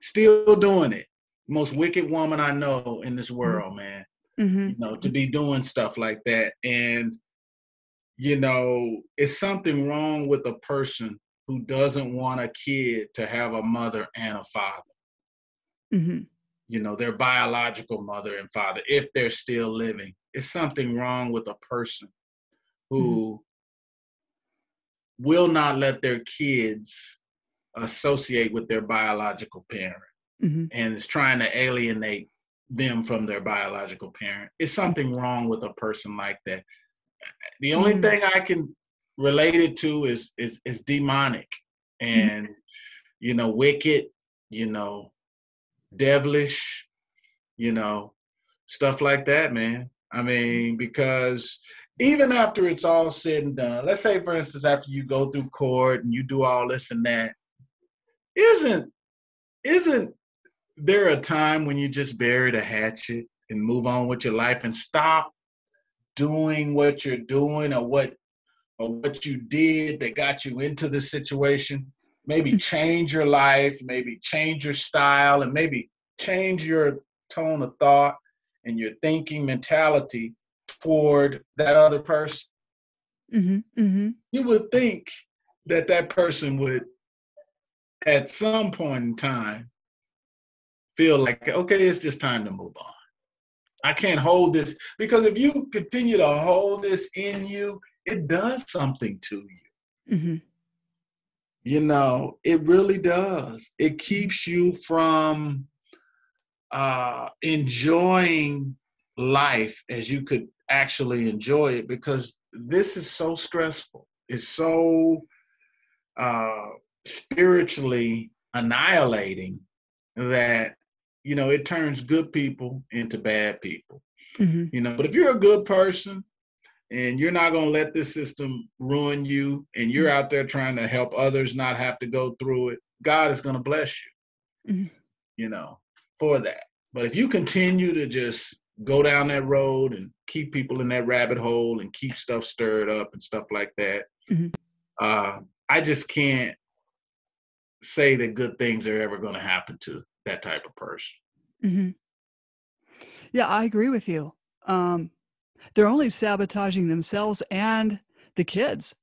Still doing it. Most wicked woman I know in this mm-hmm. world, man. Mm-hmm. You know, to be doing stuff like that. And, you know, it's something wrong with a person who doesn't want a kid to have a mother and a father. Mm-hmm. You know, their biological mother and father, if they're still living. It's something wrong with a person who will not let their kids associate with their biological parent mm-hmm. and is trying to alienate them from their biological parent. It's something wrong with a person like that. The only mm-hmm. thing I can relate it to is is is demonic mm-hmm. and mm-hmm. you know wicked, you know, devilish, you know, stuff like that, man. I mean, because even after it's all said and done, let's say, for instance, after you go through court and you do all this and that, isn't isn't there a time when you just bury the hatchet and move on with your life and stop doing what you're doing or what or what you did that got you into this situation? Maybe hmm. change your life, maybe change your style, and maybe change your tone of thought and your thinking mentality toward that other person, mm-hmm, mm-hmm. you would think that that person would, at some point in time, feel like, okay, it's just time to move on. I can't hold this because if you continue to hold this in you, it does something to you. Mm-hmm. You know, it really does. It keeps you from uh, enjoying life as you could actually enjoy it because this is so stressful. It's so uh, spiritually annihilating that you know it turns good people into bad people. Mm-hmm. You know, but if you're a good person and you're not going to let this system ruin you and you're mm-hmm. out there trying to help others not have to go through it, God is going to bless you. Mm-hmm. You know, for that. But if you continue to just go down that road and keep people in that rabbit hole and keep stuff stirred up and stuff like that. Mm-hmm. Uh, I just can't say that good things are ever going to happen to that type of person. Mm-hmm. Yeah, I agree with you. Um, they're only sabotaging themselves and the kids.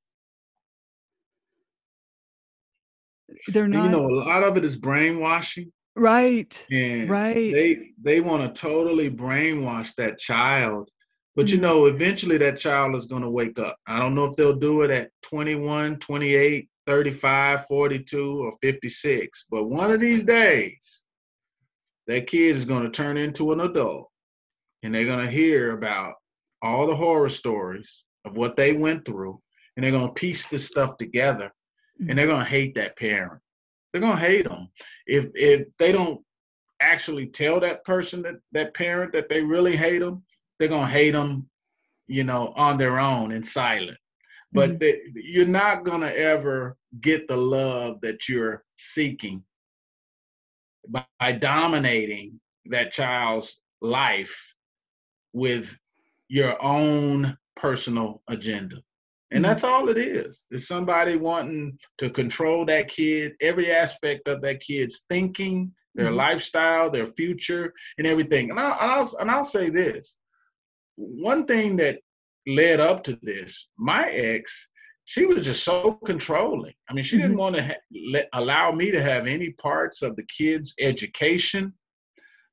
They're not. You know, a lot of it is brainwashing. Right. And right. They they want to totally brainwash that child. But mm-hmm. you know, eventually that child is going to wake up. I don't know if they'll do it at 21, 28, 35, 42 or 56, but one of these days that kid is going to turn into an adult and they're going to hear about all the horror stories of what they went through and they're going to piece this stuff together and they're going to hate that parent. They're gonna hate them if if they don't actually tell that person that that parent that they really hate them they're gonna hate them you know on their own in silent. But mm-hmm. they, you're not gonna ever get the love that you're seeking by, dominating that child's life with your own personal agenda and mm-hmm. that's all it is. It's somebody wanting to control that kid, every aspect of that kid's thinking, their mm-hmm. lifestyle, their future, and everything. And I'll, and I'll, and I'll say this one thing that led up to this, my ex, she was just so controlling. I mean, she mm-hmm. didn't want to ha- let, allow me to have any parts of the kids' education.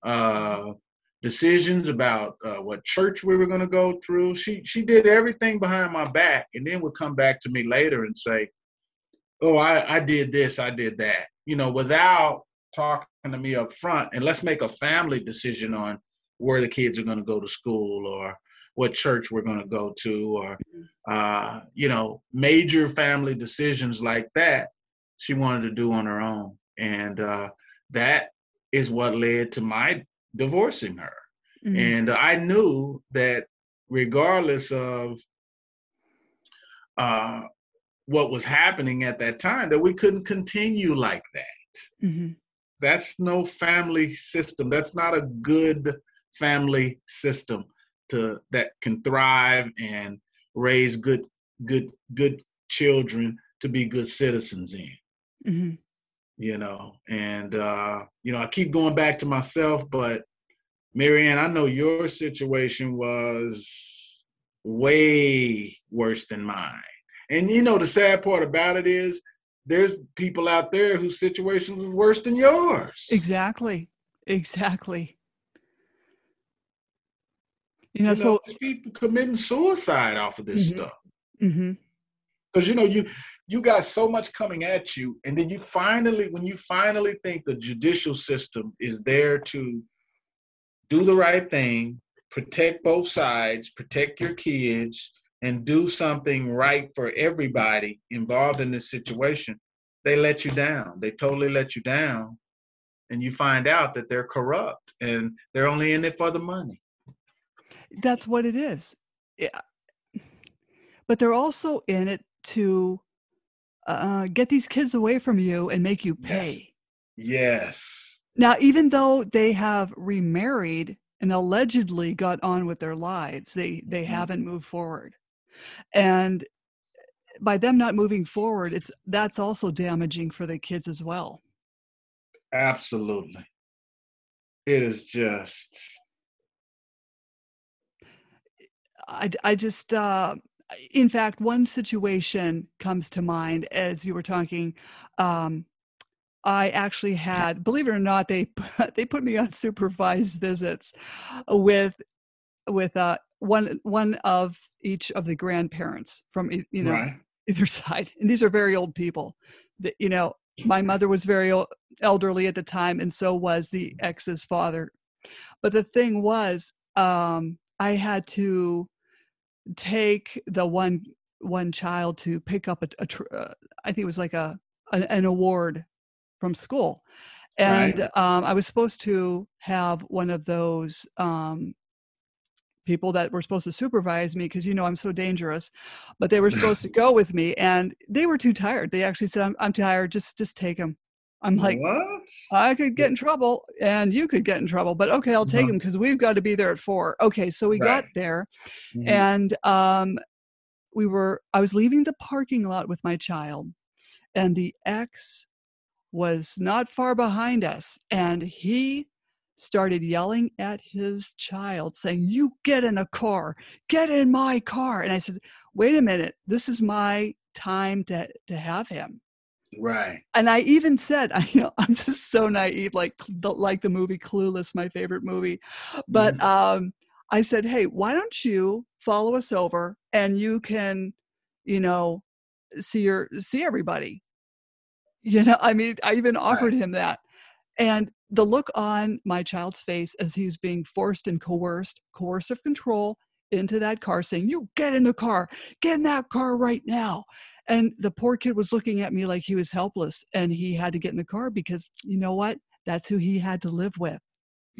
Uh, decisions about uh, what church we were going to go through. She she did everything behind my back, and then would come back to me later and say, "Oh, I I did this, I did that," you know, without talking to me up front. And let's make a family decision on where the kids are going to go to school or what church we're going to go to or mm-hmm. uh, you know major family decisions like that she wanted to do on her own and uh, that is what led to my divorcing her. Mm-hmm. And I knew that regardless of uh, what was happening at that time, that we couldn't continue like that. Mm-hmm. That's no family system. That's not a good family system to that can thrive and raise good good good children to be good citizens in. Mm-hmm. You know, and uh, you know, I keep going back to myself, but Maryann, I know your situation was way worse than mine. And you know, the sad part about it is there's people out there whose situation was worse than yours. Exactly. Exactly. You know, you know so people committing suicide off of this mm-hmm. stuff. Mm-hmm because you know you you got so much coming at you and then you finally when you finally think the judicial system is there to do the right thing protect both sides protect your kids and do something right for everybody involved in this situation they let you down they totally let you down and you find out that they're corrupt and they're only in it for the money that's what it is yeah. but they're also in it to uh, get these kids away from you and make you pay. Yes. yes. Now, even though they have remarried and allegedly got on with their lives, they they mm-hmm. haven't moved forward, and by them not moving forward, it's that's also damaging for the kids as well. Absolutely, it is just. I I just uh, in fact, one situation comes to mind as you were talking. Um, I actually had, believe it or not, they (laughs) they put me on supervised visits with with uh, one one of each of the grandparents from you know right. either (laughs) side, and these are very old people. That you know, my mother was very elderly at the time, and so was the ex's father. But the thing was, um, I had to take the one one child to pick up a, a uh, I think it was like a, a, an award from school, and right. um, I was supposed to have one of those um, people that were supposed to supervise me because you know I'm so dangerous, but they were (laughs) supposed to go with me, and they were too tired. They actually said, "I'm, I'm tired. Just just take him." I'm like, what? I could get in trouble and you could get in trouble, but okay, I'll take uh-huh. him because we've got to be there at four. Okay, so we right. got there mm-hmm. and um, we were, I was leaving the parking lot with my child and the ex was not far behind us and he started yelling at his child saying you get in a car get in my car and i said wait a minute this is my time to to have him Right. And I even said, (laughs) I you know, I'm just so naive, like like the movie Clueless, my favorite movie. But mm-hmm. um, I said, hey, why don't you follow us over and you can, you know, see your see everybody. You know, I mean, I even offered right. him that. And the look on my child's face as he was being forced and coerced, coercive control into that car, saying, You get in the car, get in that car right now. And the poor kid was looking at me like he was helpless and he had to get in the car because you know what? That's who he had to live with.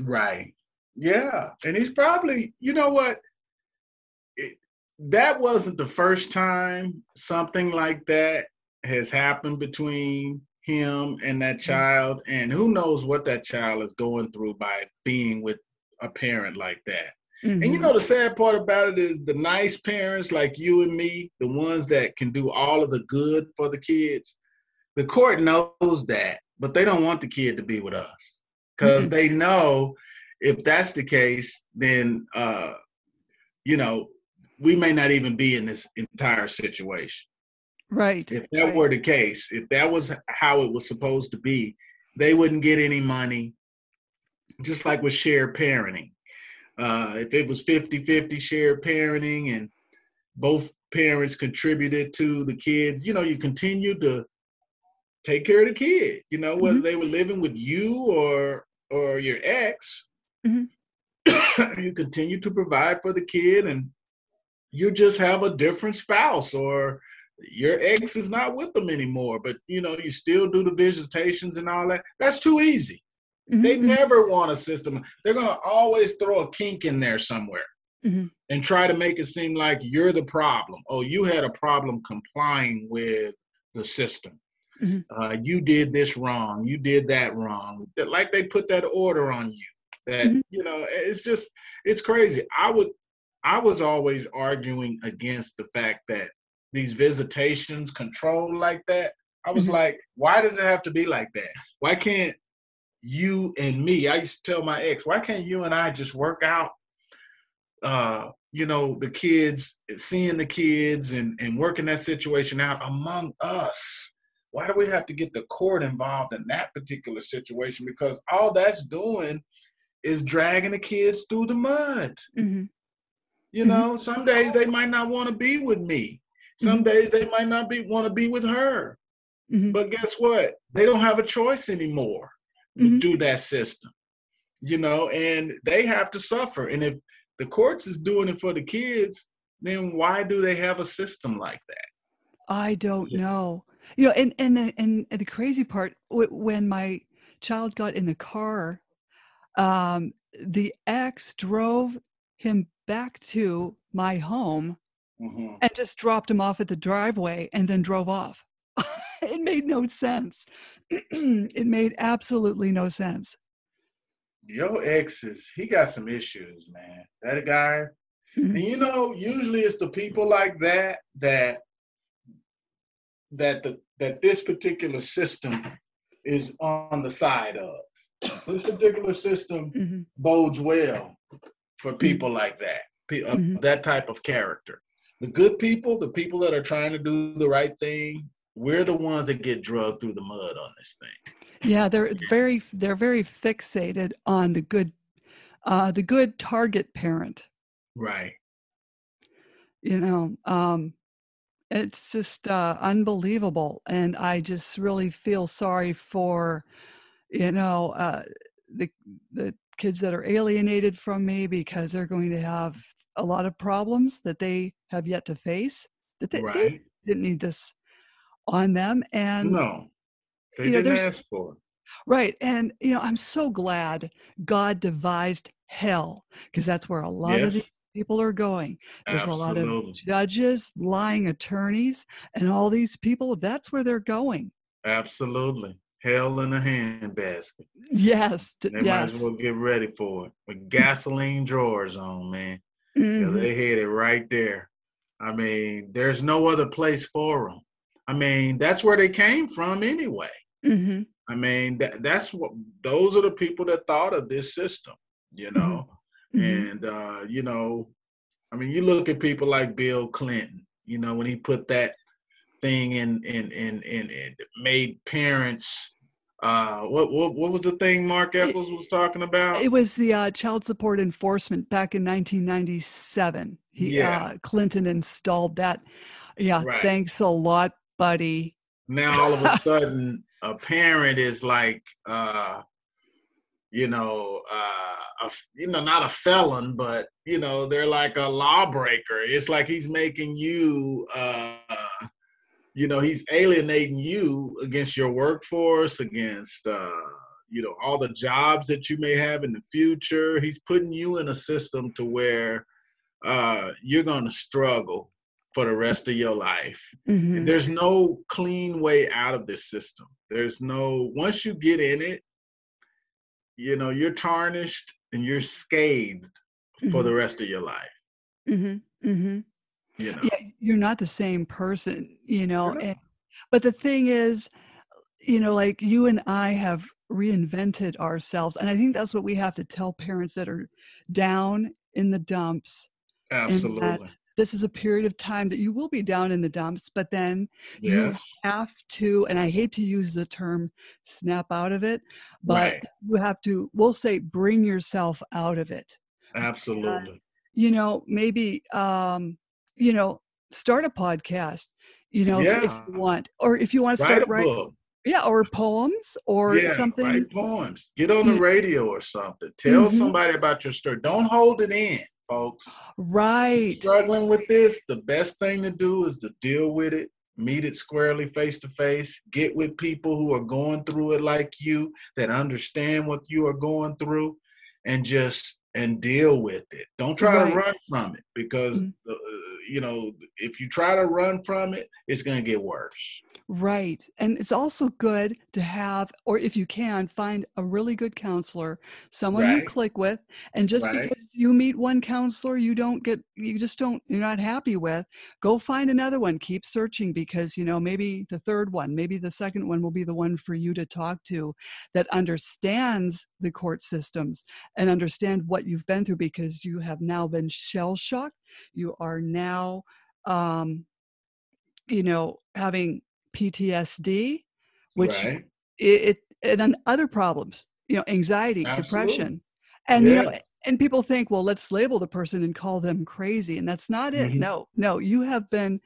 Right. Yeah. And he's probably, you know what? It, that wasn't the first time something like that has happened between him and that mm-hmm. child. And who knows what that child is going through by being with a parent like that. Mm-hmm. And you mm-hmm. know the sad part about it is the nice parents like you and me, the ones that can do all of the good for the kids, the court knows that, but they don't want the kid to be with us because mm-hmm. they know if that's the case, then uh, you know we may not even be in this entire situation. Right. If that right. were the case, if that was how it was supposed to be, they wouldn't get any money. Just like with shared parenting uh, if it was 50 50 shared parenting and both parents contributed to the kids, you know, you continue to take care of the kid, you know, whether mm-hmm. they were living with you or or your ex, mm-hmm. (coughs) you continue to provide for the kid and you just have a different spouse or your ex is not with them anymore, but you know, you still do the visitations and all that. That's too easy. Mm-hmm. They mm-hmm. never want a system. They're gonna always throw a kink in there somewhere mm-hmm. and try to make it seem like you're the problem. Oh, you had a problem complying with the system. Mm-hmm. Uh, you did this wrong. You did that wrong. Like they put that order on you. That mm-hmm. you know, it's just it's crazy. I would, I was always arguing against the fact that these visitations controlled like that. I was mm-hmm. like, why does it have to be like that? Why can't you and me? I used to tell my ex, why can't you and I just work out? Uh, you know, the kids, seeing the kids and and working that situation out among us. Why do we have to get the court involved in that particular situation? Because all that's doing is dragging the kids through the mud. Mm-hmm. You mm-hmm. know, some days they might not want to be with me. Some mm-hmm. days they might not be want to be with her. Mm-hmm. But guess what? They don't have a choice anymore mm-hmm. do that system. You know, and they have to suffer. And if the courts is doing it for the kids, then why do they have a system like that? I don't know. You know, and and the, and the crazy part when my child got in the car, um, the ex drove him back to my home mm-hmm. and just dropped him off at the driveway and then drove off. (laughs) it made no sense. (clears throat) it made absolutely no sense. Your ex is he got some issues, man. That guy. Mm-hmm. And you know, usually it's the people like that that that the that this particular system is on the side of. This particular system mm-hmm. bodes well for mm-hmm. people like that, uh, mm-hmm. that type of character the good people, the people that are trying to do the right thing, we're the ones that get drugged through the mud on this thing. Yeah, they're very they're very fixated on the good uh the good target parent. Right. You know, um it's just uh unbelievable and I just really feel sorry for you know uh the the kids that are alienated from me because they're going to have a lot of problems that they have yet to face that they, right. they didn't need this on them and no they you know, didn't ask for right and you know i'm so glad god devised hell because that's where a lot yes. of these people are going there's Absolutely. a lot of judges lying attorneys and all these people that's where they're going Absolutely. Hell in a handbasket. Yes. They yes. might as well get ready for it. With gasoline drawers on, man. Mm-hmm. They hit it right there. I mean, there's no other place for them. I mean, that's where they came from anyway. Mm-hmm. I mean, that, that's what those are the people that thought of this system, you know. Mm-hmm. mm-hmm. And uh, you know, I mean, you look at people like Bill Clinton. You know, when he put that thing in in in in, in made parents uh, what, what what was the thing Mark Echols was talking about? It was the uh, child support enforcement back in 1997. He, yeah. Uh, Clinton installed that. Yeah, right. thanks a lot, buddy. Now all of a sudden, a parent is like, uh, you know, uh, a, you know, not a felon, but you know, they're like a lawbreaker. It's like he's making you. Uh, you know he's alienating you against your workforce against uh, you know all the jobs that you may have in the future he's putting you in a system to where uh, you're going to struggle for the rest of your life mm-hmm. there's no clean way out of this system there's no once you get in it you know you're tarnished and you're scathed mm-hmm. for the rest of your life mm-hmm. mm-hmm you know? yeah you're not the same person you know and, but the thing is you know like you and i have reinvented ourselves and i think that's what we have to tell parents that are down in the dumps absolutely this is a period of time that you will be down in the dumps but then yes. you have to and i hate to use the term snap out of it but right. you have to we'll say bring yourself out of it absolutely and, you know maybe um you know, start a podcast, you know, yeah. if you want, or if you want to start writing. Yeah, or poems or yeah, something. Write poems. Get on the radio or something. Tell mm-hmm. somebody about your story. Don't hold it in, folks. Right. struggling with this, the best thing to do is to deal with it meet it squarely face to face, get with people who are going through it like you, that understand what you are going through, and just and deal with it. Don't try right. to run from it because mm-hmm. uh, you know if you try to run from it, it's going to get worse. Right. And it's also good to have, or if you can, find a really good counselor, someone right. you click with. And just right. because you meet one counselor you don't get, you just don't, you're not happy with, go find another one. Keep searching because, you know, maybe the third one, maybe the second one will be the one for you to talk to that understands the court systems and understand what you've been through because you have now been shell shocked. You are now, um, you know, having PTSD, which right. it, it, and other problems, you know, anxiety, Absolutely. depression, and yeah. you know, and people think, well, let's label the person and call them crazy, and that's not it. Mm-hmm. No, no, you have been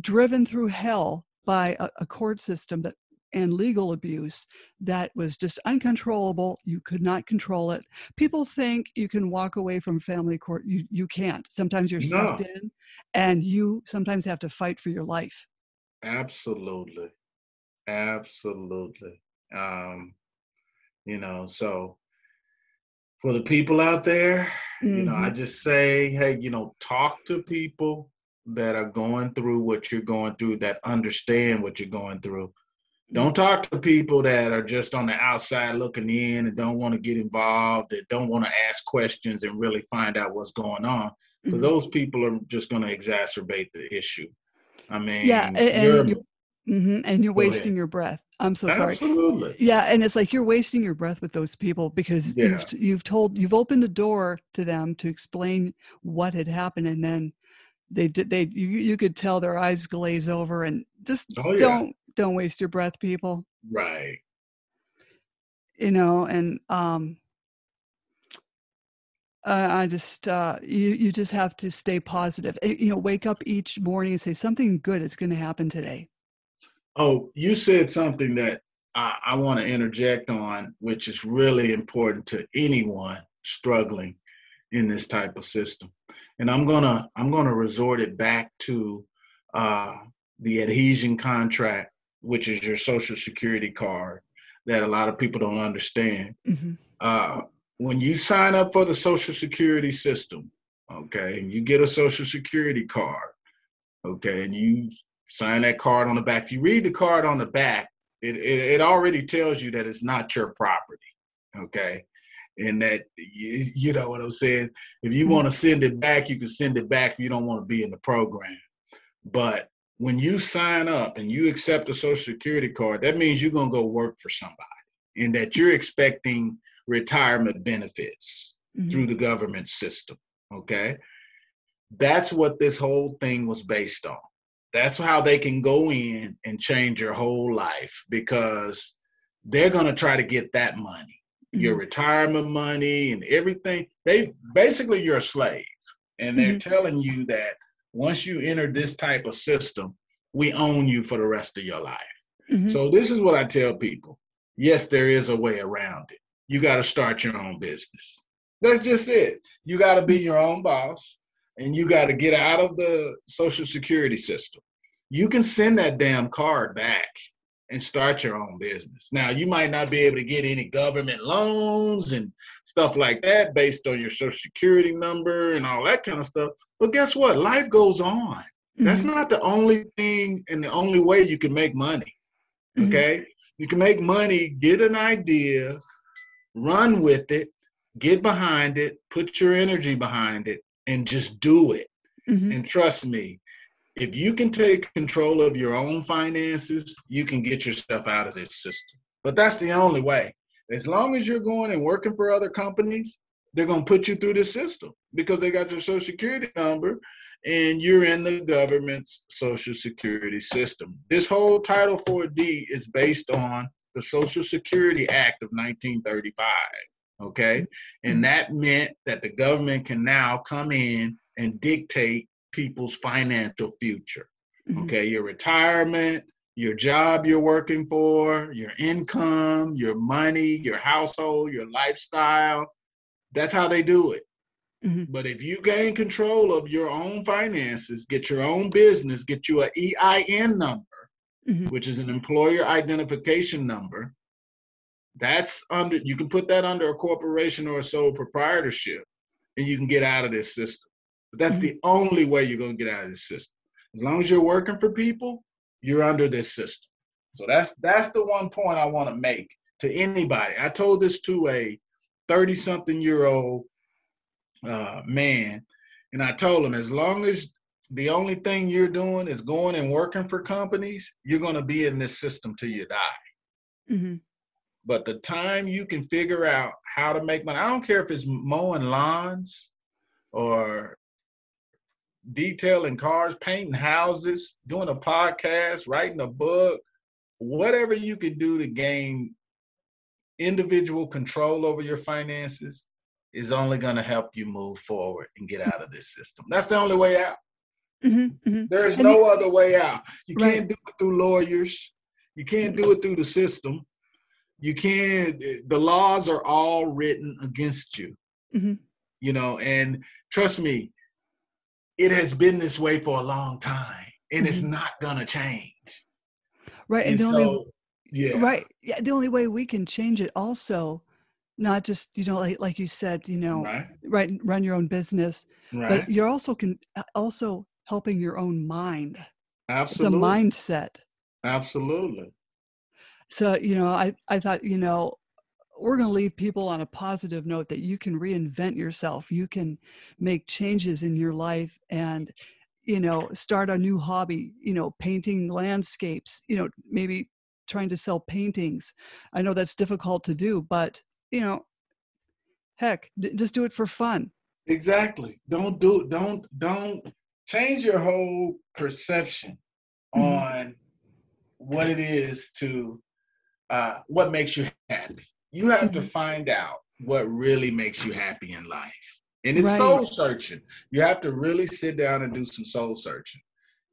driven through hell by a, a court system that and legal abuse that was just uncontrollable. You could not control it. People think you can walk away from family court. You you can't. Sometimes you're no. sucked in, and you sometimes have to fight for your life. Absolutely. Absolutely. Um, you know, so for the people out there, mm-hmm. you know, I mm-hmm. just say, hey, you know, talk to people that are going through what you're going through, that understand what you're going through. Don't talk to people that are just on the outside looking in and don't want to get involved, that don't want to ask questions and really find out what's going on, because mm-hmm. those people are just going to exacerbate the issue. I mean, yeah, and, and you're, you're, mm-hmm, and you're wasting ahead. your breath. I'm so sorry. Absolutely. Yeah, and it's like you're wasting your breath with those people because yeah. you've you've told you've opened a door to them to explain what had happened, and then they did they you you could tell their eyes glaze over and just oh, yeah. don't waste your breath, people. Right. You know, and um, uh, I just uh, you you just have to stay positive. Eh, you know, wake up each morning and say something good is going to happen today. Oh, you said something that I, I want to interject on, which is really important to anyone struggling in this type of system. And I'm gonna I'm gonna resort it back to uh, the adhesion contract, which is your social security card that a lot of people don't understand. Mm-hmm. Uh, when you sign up for the social security system, okay, and you get a social security card, okay, and you sign that card on the back. If you read the card on the back, it, it, it already tells you that it's not your property, okay? And that, you, you know what I'm saying? If you want to send it back, you can send it back if you don't want to be in the program. But when you sign up and you accept a social security card, that means you're going to go work for somebody and that you're expecting – retirement benefits mm-hmm. through the government system. Okay. That's what this whole thing was based on. That's how they can go in and change your whole life because they're going to try to get that money, mm-hmm. your retirement money and everything. They basically, you're a slave. And they're mm-hmm. telling you that once you enter this type of system, we own you for the rest of your life. Mm-hmm. So, this is what I tell people yes, there is a way around it you got to start your own business. That's just it. You got to be your own boss and you got to get out of the social security system. You can send that damn card back and start your own business. Now, you might not be able to get any government loans and stuff like that based on your social security number and all that kind of stuff. But guess what? Life goes on. Mm-hmm. That's not the only thing and the only way you can make money. Mm-hmm. Okay? Mm-hmm. You can make money, get an idea, run with it, get behind it, put your energy behind it, and just do it. Mm-hmm. And trust me, if you can take control of your own finances, you can get yourself out of this system. But that's the only way. As long as you're going and working for other companies, they're going to put you through the system because they got your social security number and you're in the government's social security system. This whole Title IV-D is based on the Social Security Act of 1935. Okay. And mm-hmm. that meant that the government can now come in and dictate people's financial future. Mm-hmm. Okay. Your retirement, your job you're working for, your income, your money, your household, your lifestyle. That's how they do it. Mm-hmm. But if you gain control of your own finances, get your own business, get you an EIN number, mm-hmm. which is an employer identification number, that's under you can put that under a corporation or a sole proprietorship and you can get out of this system. But that's mm-hmm. the only way you're going to get out of this system. As long as you're working for people, you're under this system. So that's that's the one point I want to make to anybody. I told this to a 30 something year old uh, man, and I told him as long as the only thing you're doing is going and working for companies, you're going to be in this system till you die. Mm-hmm. But the time you can figure out how to make money, I don't care if it's mowing lawns or detailing cars, painting houses, doing a podcast, writing a book, whatever you could do to gain individual control over your finances is only going to help you move forward and get out of this system. That's the only way out. Mm-hmm, mm-hmm. There's and no other way out. You right. can't do it through lawyers. You can't do it through the system. You can't. The laws are all written against you. Mm-hmm. You know, and trust me, it has been this way for a long time, and it's mm-hmm. not gonna change. Right, and, and the so, only yeah, right, yeah, the only way we can change it also not just you know like like you said you know right, right run your own business right. but you're also can uh, also helping your own mind absolutely it's a mindset absolutely so you know i i thought you know we're going to leave people on a positive note that you can reinvent yourself you can make changes in your life and you know start a new hobby you know painting landscapes you know maybe trying to sell paintings i know that's difficult to do but you know, heck, d- just do it for fun. Exactly. Don't do don't don't change your whole perception mm-hmm. on what it is to uh, what makes you happy. You have mm-hmm. to find out what really makes you happy in life. And it's right. soul searching. You have to really sit down and do some soul searching.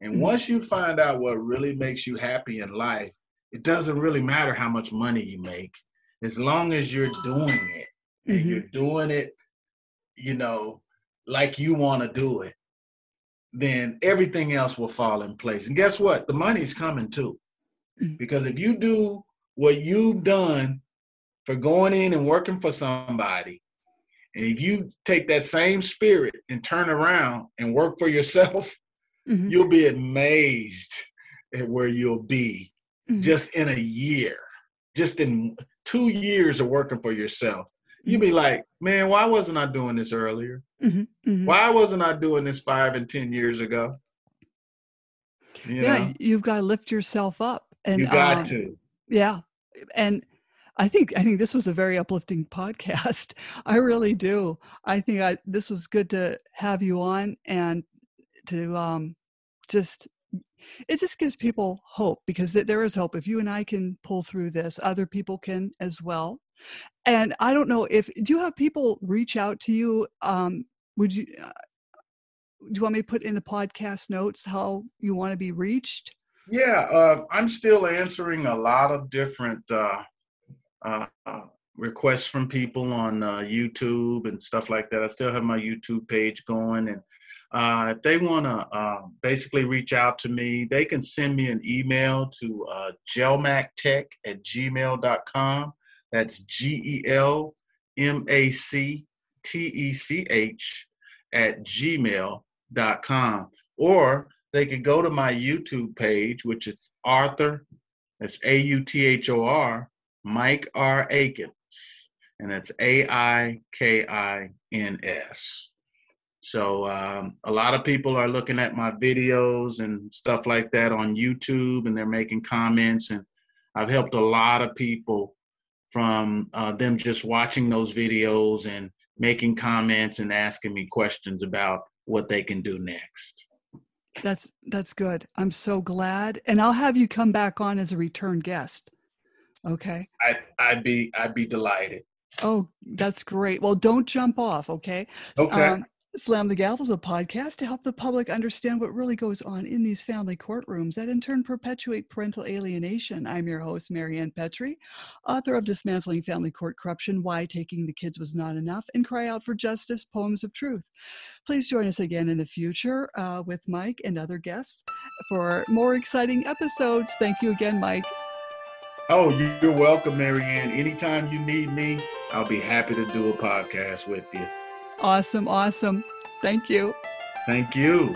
And mm-hmm. once you find out what really makes you happy in life, it doesn't really matter how much money you make as long as you're doing it and mm-hmm. you're doing it, you know, like you want to do it, then everything else will fall in place. And guess what? The money's coming too. Mm-hmm. Because if you do what you've done for going in and working for somebody, and if you take that same spirit and turn around and work for yourself, mm-hmm. you'll be amazed at where you'll be mm-hmm. just in a year. Just in two years of working for yourself, you'd be like, man, why wasn't I doing this earlier? Mm-hmm, mm-hmm. Why wasn't I doing this five and 10 years ago? You yeah, know? you've got to lift yourself up. And you got um, to. Yeah. And I think I think this was a very uplifting podcast. (laughs) I really do. I think I, this was good to have you on and to um, just it just gives people hope because there is hope. If you and I can pull through this, other people can as well. And I don't know if do you have people reach out to you? Um, would you? Uh, do you want me to put in the podcast notes how you want to be reached? Yeah, uh, I'm still answering a lot of different uh, uh, requests from people on uh, YouTube and stuff like that. I still have my YouTube page going, and uh, if they want to uh, basically reach out to me, they can send me an email to uh, gelmactech at gmail.com. That's G E L M A C T E C H at gmail.com. Or they could go to my YouTube page, which is Author, that's A U T H O R, Mike R. Aikins, and that's A I K I N S. So um, a lot of people are looking at my videos and stuff like that on YouTube, and they're making comments. And I've helped a lot of people from uh, them just watching those videos and making comments and asking me questions about what they can do next. That's that's good. I'm so glad, and I'll have you come back on as a return guest. Okay. I I'd be I'd be delighted. Oh, that's great. Well, don't jump off, okay? Okay. Um, Slam the Gavel is a podcast to help the public understand what really goes on in these family courtrooms that in turn perpetuate parental alienation. I'm your host, Maryann Petri, author of Dismantling Family Court Corruption Why Taking the Kids Was Not Enough and Cry Out for Justice Poems of Truth. Please join us again in the future uh, with Mike and other guests for more exciting episodes. Thank you again, Mike. Oh, you're welcome, Maryann. Anytime you need me, I'll be happy to do a podcast with you. Awesome. Awesome. Thank you. Thank you.